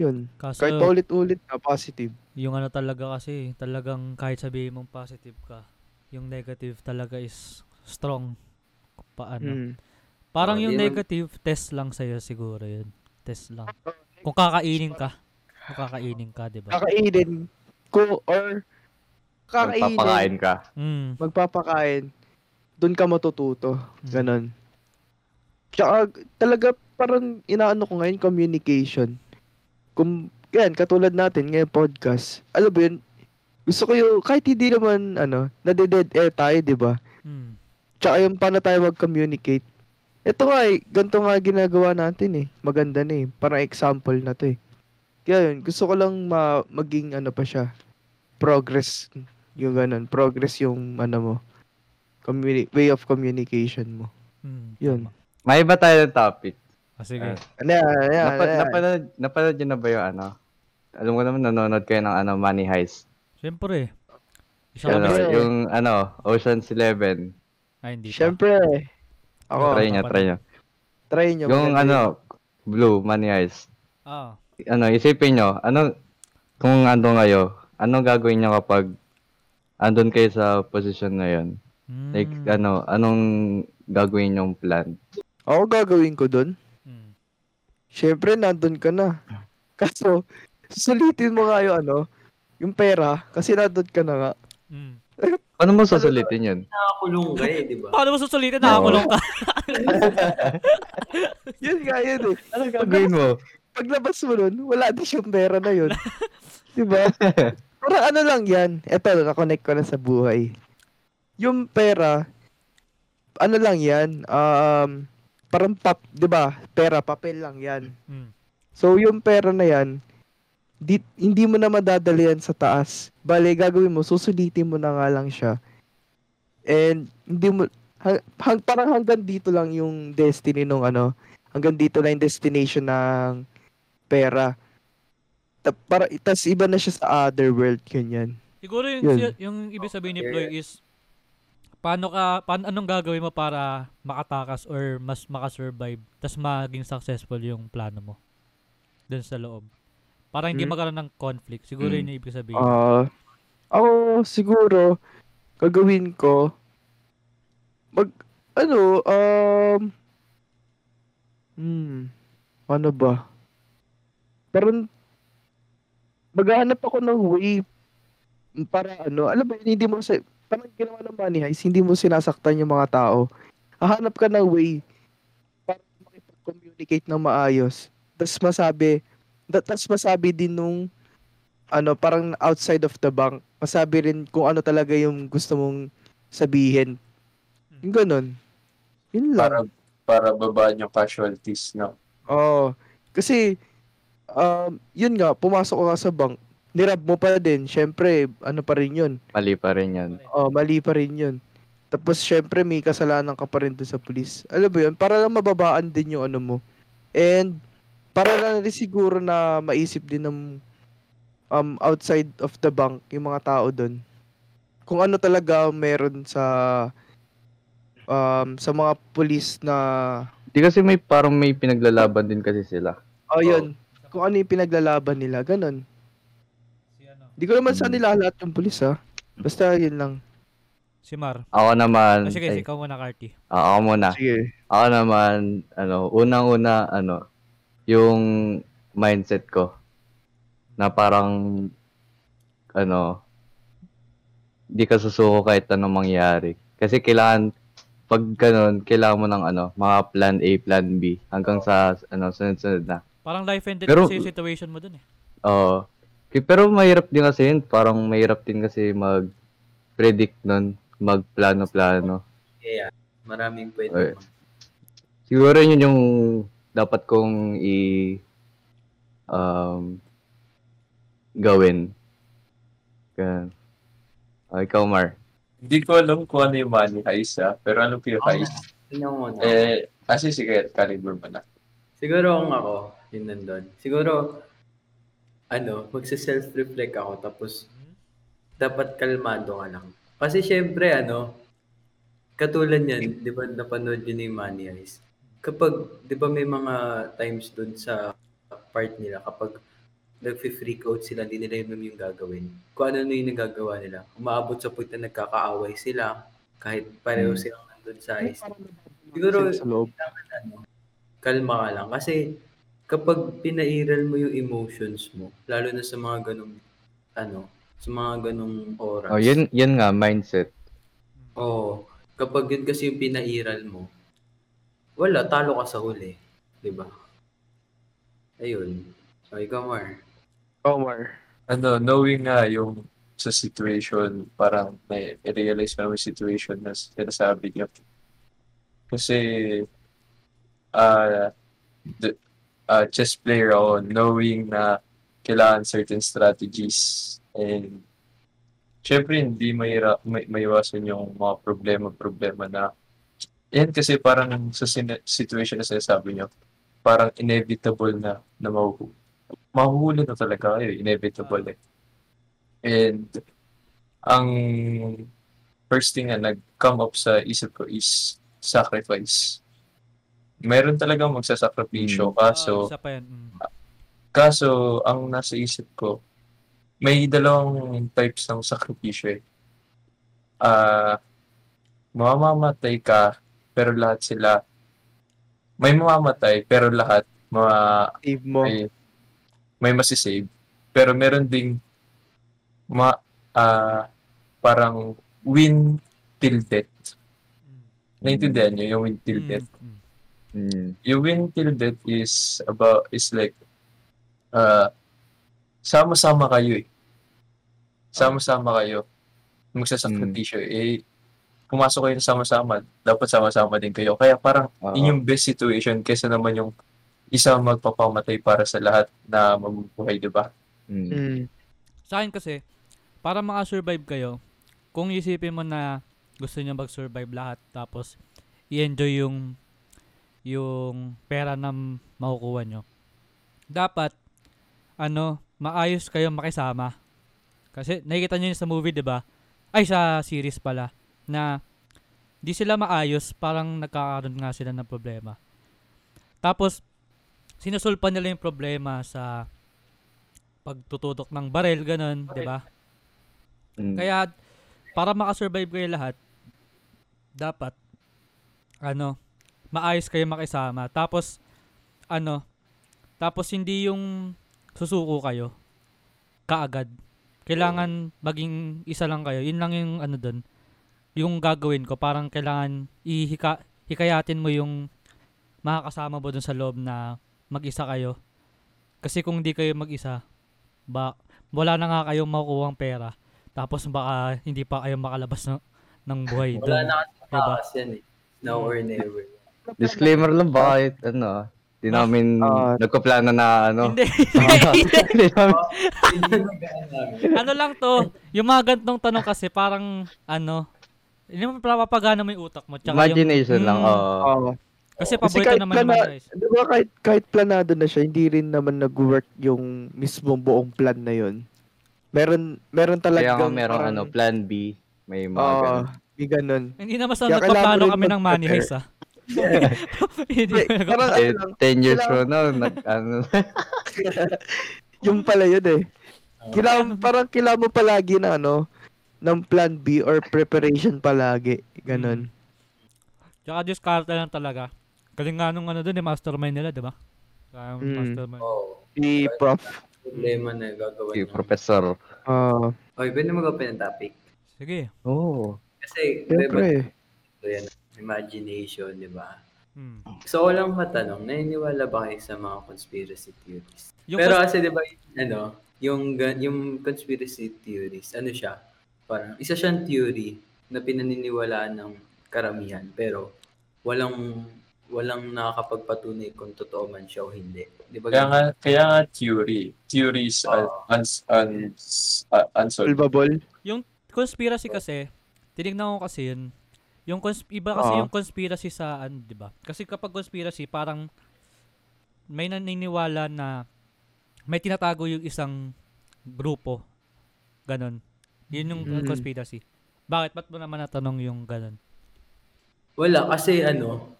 Yun. Kaso, Kahit paulit-ulit na, positive. yung ano talaga kasi, talagang kahit sabihin mong positive ka, yung negative talaga is strong. Paano? Mm. Parang Oh, yung negative, test lang sa'yo siguro yun. Test lang. Kung kakainin ka. Kung kakainin ka, di ba? Kakainin ko or kakainin, Magpapakain ka. Mm. magpapakain, doon ka matututo. Mm. Ganon. Tsaka talaga parang inaano ko ngayon communication. Kung yan, katulad natin ngayon podcast. Alam mo yun, gusto ko yung, kahit hindi naman, ano, nade-dead air tayo, di ba? Mm. Tsaka yung paano tayo mag-communicate. Ito nga eh, ganito nga ginagawa natin eh. Maganda na eh. Parang example na to eh. Kaya yun, gusto ko lang ma- maging ano pa siya. Progress. Yung ganun. Progress yung ano mo. Communi- way of communication mo. Mm. Yun. May iba tayo ng topic. Ah, sige. Ano ano Napa, ano napanood, napanood nyo na ba yung ano? Alam ko naman, nanonood kayo ng ano, Money Heist. Siyempre. Isa Ano, kami Siyempre. yung ano, Ocean's Eleven. Ay, hindi pa. Siyempre. Ako, try nyo, try nyo. try nyo. Yung maganda ano, Blue, Money Heist. Ah. Ano, isipin nyo, ano, kung ando kayo, ano gagawin nyo kapag andun kayo sa posisyon na yun? Mm. Like, ano, anong gagawin yung plan? Ako gagawin ko dun. Siyempre, nandun ka na. Kaso, susulitin mo nga yung ano, yung pera, kasi nandun ka na nga. Mm. Ano mo susulitin yun? Nakakulong ka eh, di ba? Paano mo susulitin? Nakakulong ka. Yun nga yun eh. Ano gagawin mo? Paglabas mo nun, wala din siyang pera na yun. Di ba? Parang ano lang yan. Eto, na-connect ko na sa buhay. Yung pera, ano lang yan, um, parang pap, di ba? Pera, papel lang yan. Mm. So, yung pera na yan, di, hindi mo na madadali yan sa taas. Bale, gagawin mo, susulitin mo na nga lang siya. And, hindi mo, hang, hang- parang hanggang dito lang yung destiny nung ano, hanggang dito lang yung destination ng pera. Ta, para tas iba na siya sa other world ganyan. Siguro yung, Yun. yung ibig sabihin ni Ploy is paano ka paano anong gagawin mo para makatakas or mas makasurvive tas maging successful yung plano mo dun sa loob. Para hindi Hmm. magkaroon ng conflict. Siguro Hmm. yun yung ibig sabihin. Ah, ako siguro gagawin ko mag ano um hmm ano ba? Parang maghahanap ako ng way para ano, alam mo yun, hindi mo sa parang ginawa ng money heist, hindi mo sinasaktan yung mga tao. Hahanap ka ng way para makipag-communicate ng maayos. Tapos masabi, tapos masabi din nung ano, parang outside of the bank, masabi rin kung ano talaga yung gusto mong sabihin. Yung ganun. Yun lang. Para, para babaan yung casualties, no? Oo. Kasi, um, yun nga, pumasok ka sa bank, nirab mo pa din. Syempre, ano pa rin yun. Mali pa rin yan. Oh, mali pa rin yun. Tapos, syempre, may kasalanan ka pa rin doon sa pulis. Alam mo yun, para lang mababaan din yung ano mo. And, para lang rin siguro na maisip din ng um, outside of the bank, yung mga tao doon. Kung ano talaga meron sa um, sa mga pulis na Di kasi may parang may pinaglalaban din kasi sila. oh, yun. Kung ano yung pinaglalaban nila, ganun. Si ano? Di ko naman sa Hmm. nila lahat yung pulis ha. Basta yun lang. Si Mar. Ako naman, Ah, sige, ay, ikaw muna, Carty. ah, ako muna. Sige. Ako naman, ano, unang-una, ano, yung mindset ko na parang, ano, di ka susuko kahit anong mangyari. Kasi kailangan, pag ganun, kailangan mo ng, ano, mga plan A, plan B, hanggang sa, ano, sunod-sunod na. Parang life and death Pero- kasi yung situation mo dun eh. Oo. K- pero mahirap din kasi yun, parang mahirap din kasi mag-predict nun, magplano-plano. Yeah, maraming pwede. Okay. Siguro yun yung dapat kong i um, gawin. Ganun. Ah, ikaw, Mar. Hindi ko alam kung ano yung money heist, ha? Pero ano yung heist? Tingnan mo na. Eh, kasi sige, caliber mo na. Siguro kung ako, yun nandun. Siguro, ano, magsa-self-reflect ako tapos dapat kalmado ka lang. Kasi syempre, ano, katulad yan, di ba napanood yun yung Money Heist? Kapag, di ba may mga times dun sa part nila, kapag nag-freak out sila, hindi nila yun yung gagawin. Kung ano na yung nagagawa nila. Umaabot sa point na nagkakaaway sila, kahit pareho Hmm. silang nandun sa heist. Siguro, sa loob. ano, kalma ka lang. Kasi kapag pinairal mo yung emotions mo, lalo na sa mga ganong, ano, sa mga ganong oras. Oh, yun, yun nga, mindset. Oo. kapag yun kasi yung pinairal mo, wala, talo ka sa huli. 'di ba? Ayun. So, ikaw, Mar. Omar. Ano, knowing nga yung sa situation, parang may realize mo yung situation na sinasabi niyo. Kasi, ah, the, ah, chess player ako, knowing na kailangan certain strategies and syempre hindi mahirap, may, maiwasan yung mga problema-problema na yan kasi parang sa sin- situation na sinasabi niyo, parang inevitable na na mahu mahuhuli na talaga kayo, inevitable eh. And ang first thing na nag-come up sa isip ko is sacrifice. Meron talagang magsasakripisyo, kaso Ah, isa pa yan. Mm. Kaso, ang nasa isip ko, may dalawang types ng sakripisyo eh. Ah, mamamatay ka, pero lahat sila, may mamamatay, pero lahat, mga, Save mo. may, may masisave. Pero meron ding, ma, ah, parang win till death. Mm. Naintindihan nyo yung win till Mm, death? mm. Mm. Yung win till death is about is like uh sama-sama kayo eh. Sama-sama kayo. Magsasakripisyo eh. Pumasok kayo na sama-sama, dapat sama-sama din kayo. Kaya parang Oo. yun yung best situation kesa naman yung isa magpapamatay para sa lahat na mabubuhay, di ba? Mm. Mm. Sa akin kasi, para maka-survive kayo, kung isipin mo na gusto niyo mag-survive lahat tapos i-enjoy yung yung pera na makukuha nyo. Dapat ano, maayos kayo makisama. Kasi nakikita niyo yun sa movie, 'di ba? Ay sa series pala na di sila maayos, parang nagkakaroon nga sila ng problema. Tapos sinusulpan nila yung problema sa pagtututok ng barel, ganun, 'di ba? Mm. Kaya para makasurvive kayo lahat, dapat ano, maayos kayo makisama. Tapos ano, tapos hindi yung susuko kayo kaagad. Kailangan maging isa lang kayo. Yun lang yung ano doon. Yung gagawin ko, parang kailangan ihika, hikayatin mo yung makakasama mo doon sa loob na mag-isa kayo. Kasi kung hindi kayo mag-isa, ba, wala na nga kayong makukuhang pera. Tapos baka hindi pa kayo makalabas ng, ng buhay Wala doon. na kasi Diba? yan eh. Now or never. Disclaimer lang bakit ano, di namin Ah. nagpaplano na ano. Hindi. Hindi namin- ano lang to, yung mga gantong tanong kasi parang ano, hindi mo papagana mo yung utak mo. Tsaka Imagination yung, lang. Mm, oo. Oo. Kasi Kasi paborito kahit naman ni plana- Manais. Di ba kahit, kahit planado na siya, hindi rin naman nag-work yung mismong buong plan na yun. Meron, meron Kaya nga talagang merong parang- ano, plan B. May mga Oo, ganun. may ganun. Hindi naman sa Kaya nagpaplano kami ng money mag-prepare. heist ah. Hindi Eh, ko parang Eh, ano lang, 10 years from now, nag, ano, yung pala yun eh. Kailangan, parang kailangan mo palagi na ano, ng plan B or preparation palagi. Ganun. Tsaka discarte lang talaga. Galing nga nung ano doon, yung mastermind nila, di ba? Kaya Mm. mastermind. Oo. Si Prof. Problema na gagawa si professor. Ah, Okay, pwede mag-open ng topic. Sige. Oo. Kasi, Siyempre. diba, yan, imagination, di ba? Hmm. So, walang matanong, naniniwala ba kayo sa mga conspiracy theories? Yung Pero cons- kasi, di ba, ano, yung, yung conspiracy theories, ano siya? Parang, isa siyang theory na pinaniniwalaan ng karamihan, pero walang walang nakakapagpatunay kung totoo man siya o hindi. Di ba? Kaya nga, kaya nga theory. Theories un, uns, uns, uh, unsolved. Solvable. conspiracy kasi, tinignan ko kasi yun, yung cons- iba kasi Oo. yung conspiracy sa ano, 'di ba? Kasi kapag conspiracy parang may naniniwala na may tinatago yung isang grupo. Ganon. Yun yung Mm. conspiracy. Bakit? Ba't mo naman natanong yung ganon? Wala, kasi ano,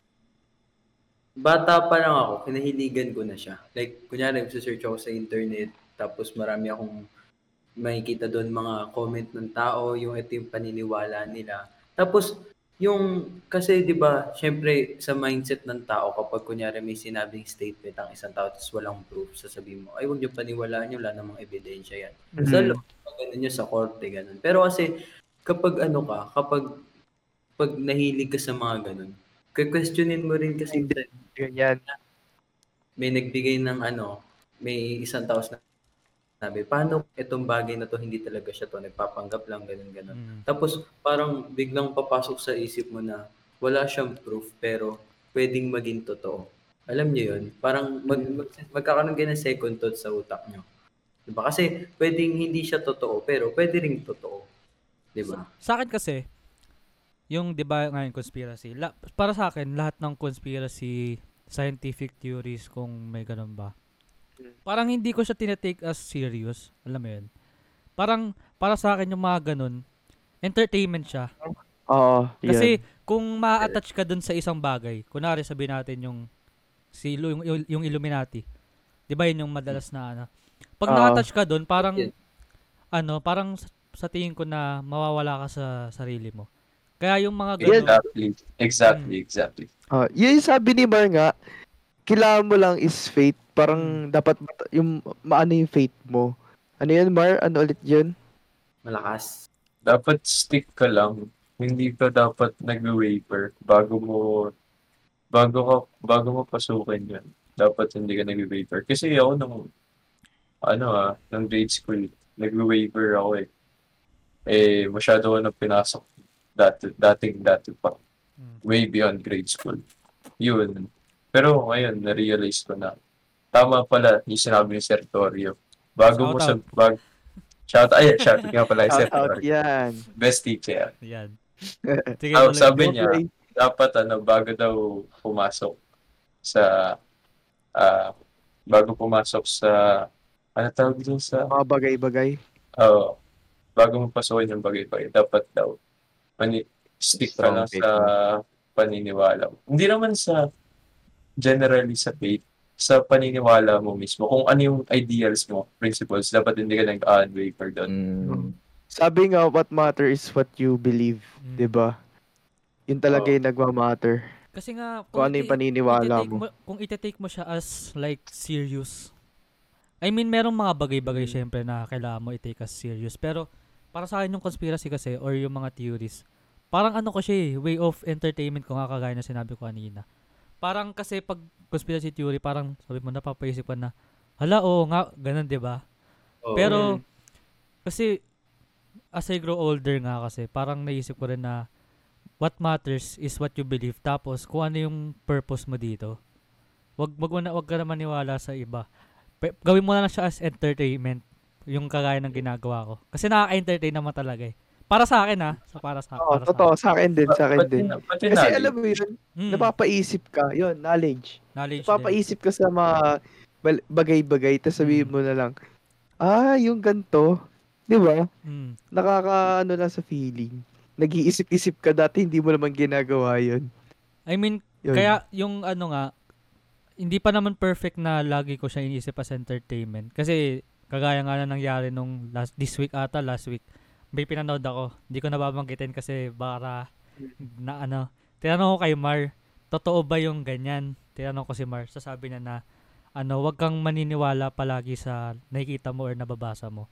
bata pa lang ako, kinahiligan ko na siya. Like, kunyari, search ako sa internet, tapos marami akong makikita doon mga comment ng tao, yung ito yung paniniwala nila. Tapos, yung, kasi di ba, syempre, sa mindset ng tao, kapag kunyari may sinabing statement ang isang tao, tapos walang proof, sasabihin mo, ay, huwag niyo paniwalaan yun, wala namang ebidensya yan. Sa Mhm. loob, ganun yun sa korte, ganun. Pero kasi, kapag ano ka, kapag pag nahilig ka sa mga ganun, questionin mo rin kasi Ganyan. may nagbigay ng ano, may isang tao na sabi, paano itong bagay na to hindi talaga siya to, nagpapanggap lang, ganun, ganun. Mm. Tapos parang biglang papasok sa isip mo na wala siyang proof pero pwedeng maging totoo. Alam niyo yun? Parang mag, mag, magkakaroon kayo ng second thought sa utak niyo. Diba? Kasi pwedeng hindi siya totoo pero pwede ring totoo. Diba? Sa akin kasi, yung 'di ba ngayon conspiracy, la- para sa akin lahat ng conspiracy scientific theories kung may ganun ba. Parang hindi ko siya tinetake as serious, alam mo 'yun. Parang para sa akin yung mga ganun, entertainment siya. Oo, Kasi yan. kung ma-attach ka dun sa isang bagay, kunwari sabihin natin yung si Ilu- yung, yung, Illuminati. 'Di ba yun yung madalas na ano. Pag Oo. na-attach ka dun, parang Yes. ano, parang sa, sa tingin ko na mawawala ka sa sarili mo. Kaya yung mga ganun, Exactly. Exactly, exactly. Ah, yun yung sabi ni Mar nga, kailangan mo lang is faith. Parang dapat mat- yung maano yung faith mo. Ano yun, Mar? Ano ulit yun? Malakas. Dapat stick ka lang. Hindi ka dapat nag-waver bago mo bago ka bago mo pasukin yan. Dapat hindi ka nag-waver. Kasi ako nung ano ah, nung grade school, nag-waver ako eh. Eh, masyado ako na pinasok dati, dating dati pa. Mm. Way beyond grade school. Yun. Pero ngayon, na-realize ko na tama pala yung sinabi ni Sertorio. Bago mo Shout sa bag Shout ay shout nga pala Shout out Sertorio. yan. Best teacher. yan. Sige, tuloy. sabi niya, Okay. dapat ano, bago daw pumasok sa, ah, bago pumasok sa, ano tawag dun sa, Mga bagay-bagay. Oo. bago mo pasukin yung bagay-bagay, dapat daw, mani, stick ka lang sa paniniwala mo. Hindi naman sa, generally sa faith, sa paniniwala mo mismo. Kung ano yung ideals mo, principles, dapat hindi ka nag-unwaver doon. Mm, Sabi nga, what matter is what you believe. Mm. 'di ba? Yun talaga Oo. yung nagmamatter. Kasi nga, Kung ano yung paniniwala iti-take mo. Kung ite-take mo siya as like serious. I mean, merong mga bagay-bagay Mm. syempre na kailangan mo i-take as serious. Pero para sa akin yung conspiracy kasi or yung mga theories, parang ano ko siya eh, way of entertainment ko nga kagaya na sinabi ko kanina. Parang kasi pag conspiracy theory, parang sabi mo napapaisip ka na, hala, oo nga, ganun 'di ba? Pero, kasi, as I grow older nga kasi, parang naisip ko rin na, what matters is what you believe. Tapos, kung ano yung purpose mo dito. Wag, wag, mo na, wag ka na maniwala sa iba. Pe- gawin mo na lang siya as entertainment. Yung kagaya ng ginagawa ko. Kasi nakaka-entertain naman talaga eh. Para sa akin ha. Sa para sa, Oo, para totoo. Sa akin din, sa akin din. pati Kasi knowledge. alam mo yun, sa akin. Mm, napapaisip ka. Yun, knowledge. knowledge din. Napapaisip ka sa mga bal- bagay-bagay, tapos sabihin Mm. mo na lang, ah, yung ganto. Di ba? Mm. Nakaka, ano lang sa feeling. Nag-iisip-isip ka dati, hindi mo naman ginagawa yun. I mean, Yun. Kaya yung ano nga, hindi pa naman perfect na lagi ko siya iniisip as entertainment. Kasi kagaya nga na nangyari nung last this week ata, last week. May pinanood ako. Hindi ko nababanggitin kasi baka na ano. Tinanong ko kay Mar, totoo ba yung ganyan? Tinanong ko si Mar, sasabi niya na ano, wag kang maniniwala palagi sa nakikita mo or nababasa mo.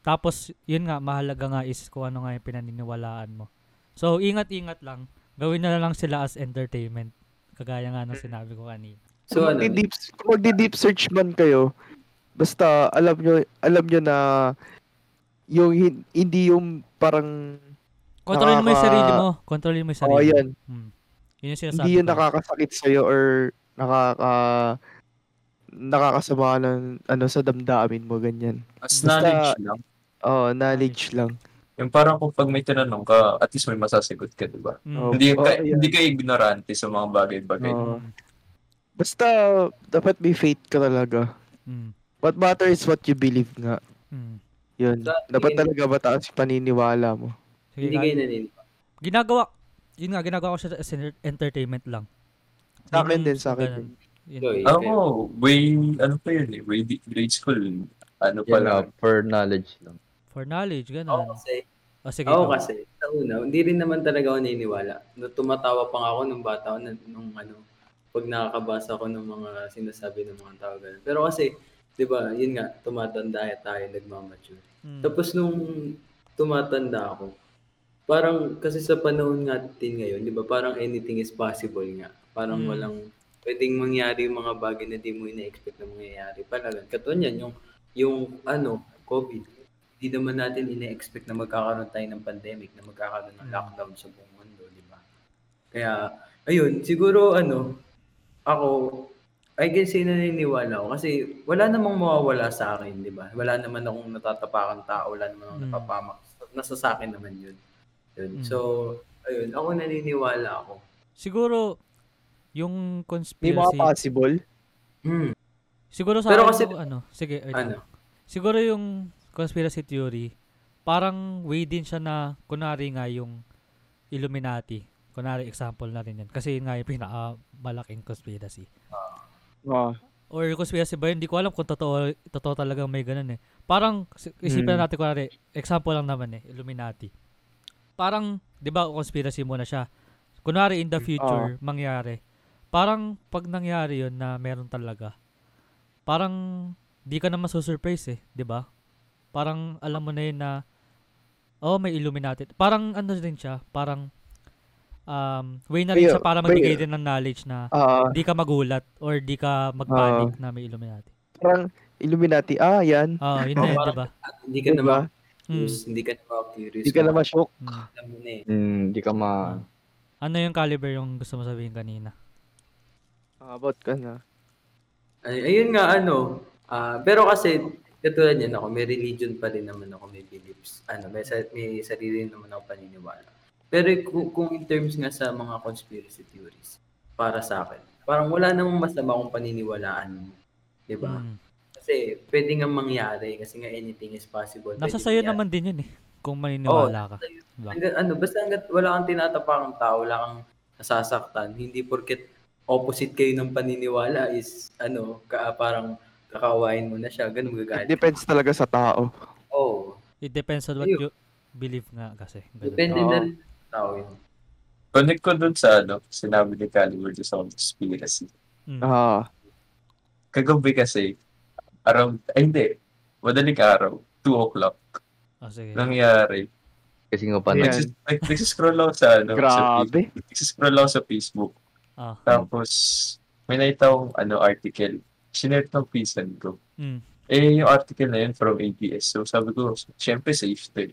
Tapos, yun nga, mahalaga nga is kung ano nga yung pinaniniwalaan mo. So, ingat-ingat lang. Gawin na lang sila as entertainment. Kagaya nga ng sinabi ko kanina. So kung ano, magdi-deep, kung magdi-deep search man kayo, basta alam nyo, alam nyo na yung hin- hindi yung parang Kontrolin mo yung Nakaka- sarili mo. Kontrolin mo yung sarili oh, mo. yan, Hmm. Yun yung sinasabi hindi yun ko. nakakasakit sa or nakaka nakakasama ng ano sa damdamin mo ganyan. As Basta- knowledge lang. Oh, knowledge lang. Yung parang kung pag may tinanong ka, at least may masasagot ka, di ba? Mm. Oh, Hindi, ka, oh, yeah. hindi ka ignorante sa mga bagay-bagay. Mm. Basta dapat may faith ka talaga. Mm. What matters is what you believe nga. Mm. Yun. Sa Dapat tingin- talaga mataas yung paniniwala mo. Sige, hindi ka- kayo naniniwala. ginagawa, yun nga, ginagawa ko siya as enter- entertainment lang. Sa akin Yun din, sa akin din. Yun. Yo, Ako, way, ano pa yun eh, way di- grade school, ano pa yun lang. for knowledge lang. For knowledge, Ako ganun. kasi, O sige, ako ikaw. kasi, sa una, hindi rin naman talaga ako naniniwala. No, tumatawa pa nga ako nung bata ako, na- nung ano, pag nakakabasa ko ng mga sinasabi ng mga tao. Ganun. Pero kasi, di ba, yun nga, tumatanda tayo, nagmamature. Mm. Tapos nung tumatanda ako, parang kasi sa panahon natin ngayon, di ba, parang anything is possible nga. Parang Mm. walang pwedeng mangyari yung mga bagay na di mo ina-expect na mangyayari. Parang katulad yan, yung, yung ano, COVID. Hindi naman natin ina-expect na magkakaroon tayo ng pandemic, na magkakaroon ng Mm. lockdown sa buong mundo, di ba? Kaya, ayun, siguro ano, ako, I guess ay naniniwala ako kasi wala namang mawawala sa akin, di ba? Wala naman akong natatapakan tao, wala naman akong Mm. napapamak. Nasa sa akin naman yun. yun. Mm. So, ayun, ako naniniwala ako. Siguro, yung May mga conspiracy, possible. Hmm, siguro sa Pero akin, kasi- ano, sige, wait ano? Siguro yung conspiracy theory, parang way din siya na, kunwari nga yung Illuminati. Kunwari example na rin yan. Kasi yun nga yung pinakamalaking conspiracy. Oh. Or conspiracy ba yun? Hindi ko alam kung totoo, totoo talaga may ganun eh. Parang, si- isipin Mm. natin kunwari, example lang naman eh, Illuminati. Parang, di ba, conspiracy muna siya. Kunwari in the future, mangyari. Parang, pag nangyari yun na meron talaga, parang, di ka na masusurprise eh, di ba? Parang, alam mo na yun na, oh, may Illuminati. Parang, ano din siya, parang, um, way na rin May- siya para magbigay din ng knowledge na, Ah, di ka magulat or di ka magpanic na may Illuminati. parang Illuminati. Ah, yan. Ah, yun na yun, di ba? Hindi ka Diba? naman Mm. curious, hindi ka naman curious. Hindi ka na ma-shock. Mm. Alam mo na eh. Hmm, di ka ma... Ano yung caliber yung gusto mo sabihin kanina? Ah, about ka na. Ay, ayun nga, ano, ah, pero kasi, katulad yan ako, may religion pa rin naman ako, may beliefs. Ano, may, sa- may sarili naman ako paniniwala. Pero kung, kung in terms nga sa mga conspiracy theories, para sa akin, parang wala namang masama kung paniniwalaan mo. Di ba? Mm. Kasi pwede nga mangyari kasi nga anything is possible. Nasa sayo mangyari. naman din yun eh. Kung maniniwala ka. Diba? Hanggang, ano, basta hanggat wala kang tinatapakang tao, wala kang nasasaktan, hindi porket opposite kayo ng paniniwala is ano, ka, parang kakawain mo na siya, ganun magagalit. Depends talaga sa tao. Oh, It depends on what Ayun. you believe nga kasi. Ganun. depende Oo. na rin tao yun. Connect ko dun sa ano, sinabi ni Caliber sa conspiracy. Mm. Ah, Kagabi kasi, around, ay hindi, madaling araw, 2 o'clock, Oh, sige. nangyari. Kasi nga. Nagsis- nag- Nagsiscroll ako sa ano, grabe. Facebook. Nagsiscroll ako sa Facebook. Ah. Tapos, may nakita akong ano, article. Sinert ng pisan ko. Mm. Eh, yung article na yun from ABS. So, sabi ko, syempre safe to eh.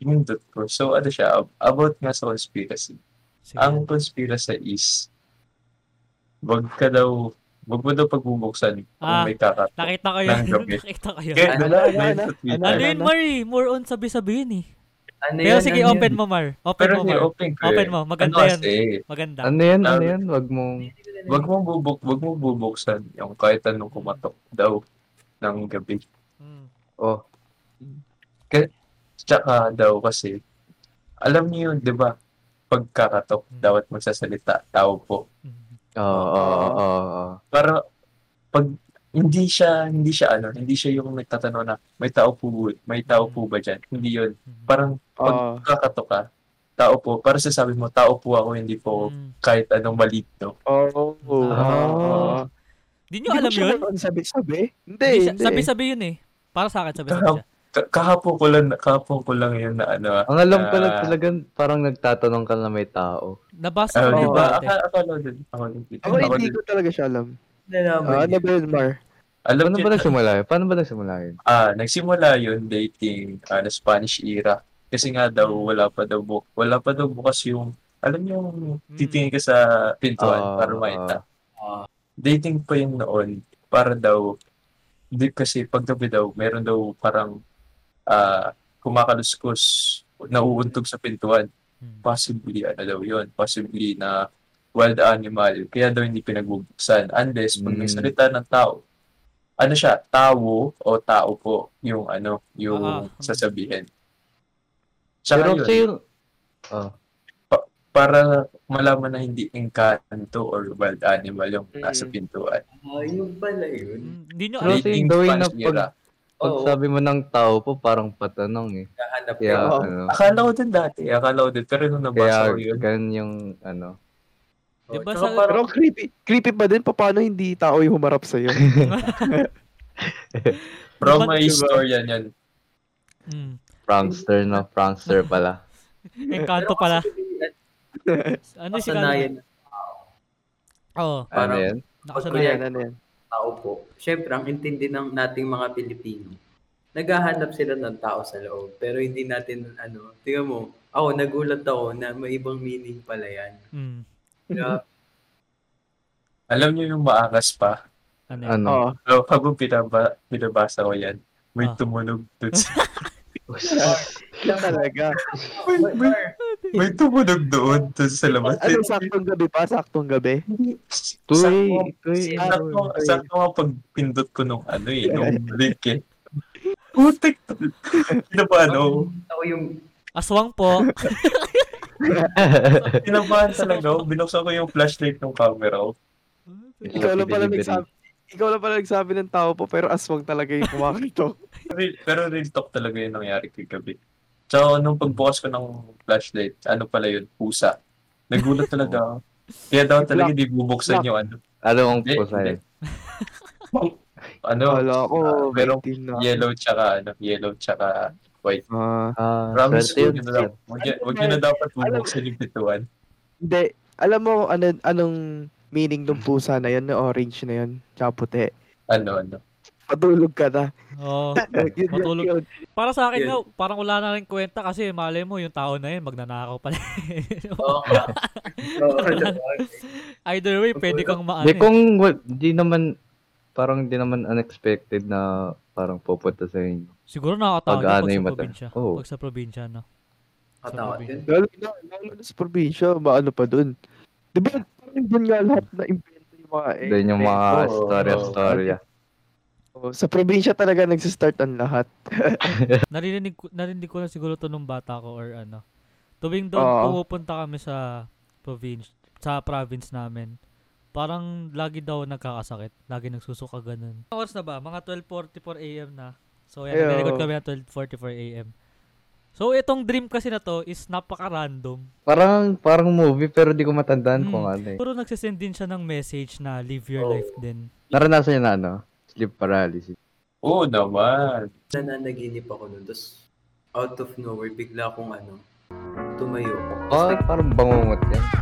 Pinindot ko. So, ano siya, ab- about nga sa conspiracy. Sige. Ang conspiracy is, wag ka daw, wag mo daw pagbubuksan kung Ah, may kakatok. Nakita ko yun. ng gabi. Nakita ko yun. Kaya, Ano, ano, ano, ano, ano, sa Twitter. Ano ano, yun, Mari? More on sabi-sabihin eh. Ano Pero yun, sige, ano open yun? mo, Mar. Open Pero mo, hindi, Mar. open ko Open eh. mo. Maganda ano yan. kasi, Maganda. Ano yan? Ano yan? Wag mong... wag mo bubuk, wag mo bubuksan yung kahit anong kumatok daw ng gabi. Mm. Oh, Tsaka daw kasi, alam niyo yun, di ba? Pagkakatok, Hmm. dapat magsasalita, tao po. Mm. oo, oo, oo, oo. Para, pag, hindi siya, hindi siya ano, hindi siya yung nagtatanong na, may tao po, may tao po ba dyan? Hindi yun. Mm. Parang, pag Ah, kakatok ka, tao po, para sasabi mo, tao po ako, hindi po Mm. kahit anong maligno. oh, Ah. ah. Di nyo Hindi alam yun? Sabi-sabi? Hindi, Hindi hindi. Sabi-sabi yun eh. Para sa akin, sabi-sabi siya. Ka- kahapon ko lang, kahapon ko lang yun na ano, Ang alam ko lang talagang parang nagtatanong ka na may tao. Nabasa Ah, ko di yun ba? dati. Aka- Akala din. Ako din. Ako hindi ko talaga siya alam. Ah, ano ba yun, Mar? Alam Paano ba nagsimula yun? Paano ba nagsimula yun? ah, nagsimula yun dating ah, na Spanish era. Kasi nga daw, wala pa daw, bu- wala pa daw bukas yung, alam niyo, yung titingin ka sa pintuan Ah, para makita. Ah. Dating pa yun noon, para daw, di kasi paggabi daw, meron daw parang ah, kumakaluskos, nauuntog sa pintuan. Mm. Possibly, ano daw yun, possibly na wild animal, kaya daw hindi pinagbubuksan. Unless, pag Mm. nagsalita ng tao, ano siya, tao o tao po, yung ano, yung Ah, ah. sasabihin. Tsaka Pero yun, kasi yun... Oh, para malaman na hindi engkanto or wild animal yung nasa pintuan. Ah, yun pala yun. Hindi nyo Pero alam. na Spanish era. pag, pag Oo. sabi mo ng tao po, parang patanong eh. Kahanap Kaya, ka. Oo. ano, Akala ko din dati, akala ko din, pero nung nabasa kaya ko yun, ganun yung, ano, Oh, Diba tsaka sa- parang, Pero creepy. Creepy pa din. Paano hindi tao yung humarap sa'yo? bro, Diba- may istorya yan. Mm. prankster no? Prankster pala. Encanto pala. Ano si kasanayan Oo. Ano yan? ano Nakasanayan. yan, ano yan? Tao po. Siyempre, ang intindi ng nating mga Pilipino, naghahanap sila ng tao sa loob. Pero hindi natin, ano, tingnan mo, ako, nagulat ako na may ibang meaning pala yan. Mm. Kaya, Alam niyo yung maakas pa. Ano yun? Ano? Oo. So, habang pinaba, pinabasa ko yan, may Ah. tumunog dun sa, talaga. May tumunog doon dun sa labas. Ano, saktong gabi pa? Saktong gabi? Tuy, tuy, sakto, sakto nga pagpindot ko nung ano eh, nung link eh. Putik! Pinabahan ako. ako yung, Aswang po. Pinabahan talaga. Binuksan ko yung flashlight ng camera ko. Ikaw lang pala nagsabi. Ikaw lang pala nagsabi ng tao po, pero aswang talaga yung kumakito. Pero real talk talaga yung nangyari kay gabi. Tsaka nung pagbukas ko ng flashlight, ano pala yun, pusa. Nagulat talaga ako. Kaya daw talaga hindi bubuksan Black. yung ano. Ano ang Hindi, pusa hindi. yun? Ano, Wala ko, ah, merong team na. yellow tsaka ano, yellow tsaka white. Ah, Ah, Promise, swerte huwag yun. na, dapat- huwag nyo- huwag na dapat bubuksan yung pintuan. hindi. Alam mo, ano, anong meaning ng pusa na yun, na orange na yun, tsaka puti. Ano, ano. Patulog ka na. Oo. Yun, yun, Matulog. yun. Para sa akin Yun. nga, parang wala na rin kwenta kasi malay mo yung tao na yun, magnanakaw pala. oo. Oo, Either way, pwede kang maano Di eh. kung, wa- di naman, parang di naman unexpected na parang pupunta sa inyo. Siguro nakakatawa Pag ano pag yung sa mata. probinsya. Oo. Pag sa probinsya, no? Yun. Lalo na, lalo na sa probinsya, maano pa dun. Di ba, parang dun nga lahat na invento yung mga eh. Doon yung mga Oo, storya-storya. Oh, sa probinsya talaga nagsistart ang lahat. Narinig, ko- narinig ko na siguro to nung bata ko or ano. Tuwing doon Oo. pumupunta kami sa province, sa province namin. Parang lagi daw nagkakasakit. Lagi nagsusuka ganun. Ang Oras na ba? Mga 12.44 a.m. na. So, yan. Ayo. Nag-record kami na 12.44 a.m. So, itong dream kasi na to is napaka-random. Parang, parang movie pero di ko matandaan Hmm. kung ano eh. Puro nagsisend din siya ng message na live your Oh. life din. Naranasan niya na ano? Sleep paralysis. Oo naman. Nananaginip ako nun. Tapos, out of nowhere, bigla akong ano, tumayo. Oh, parang bangungot yan.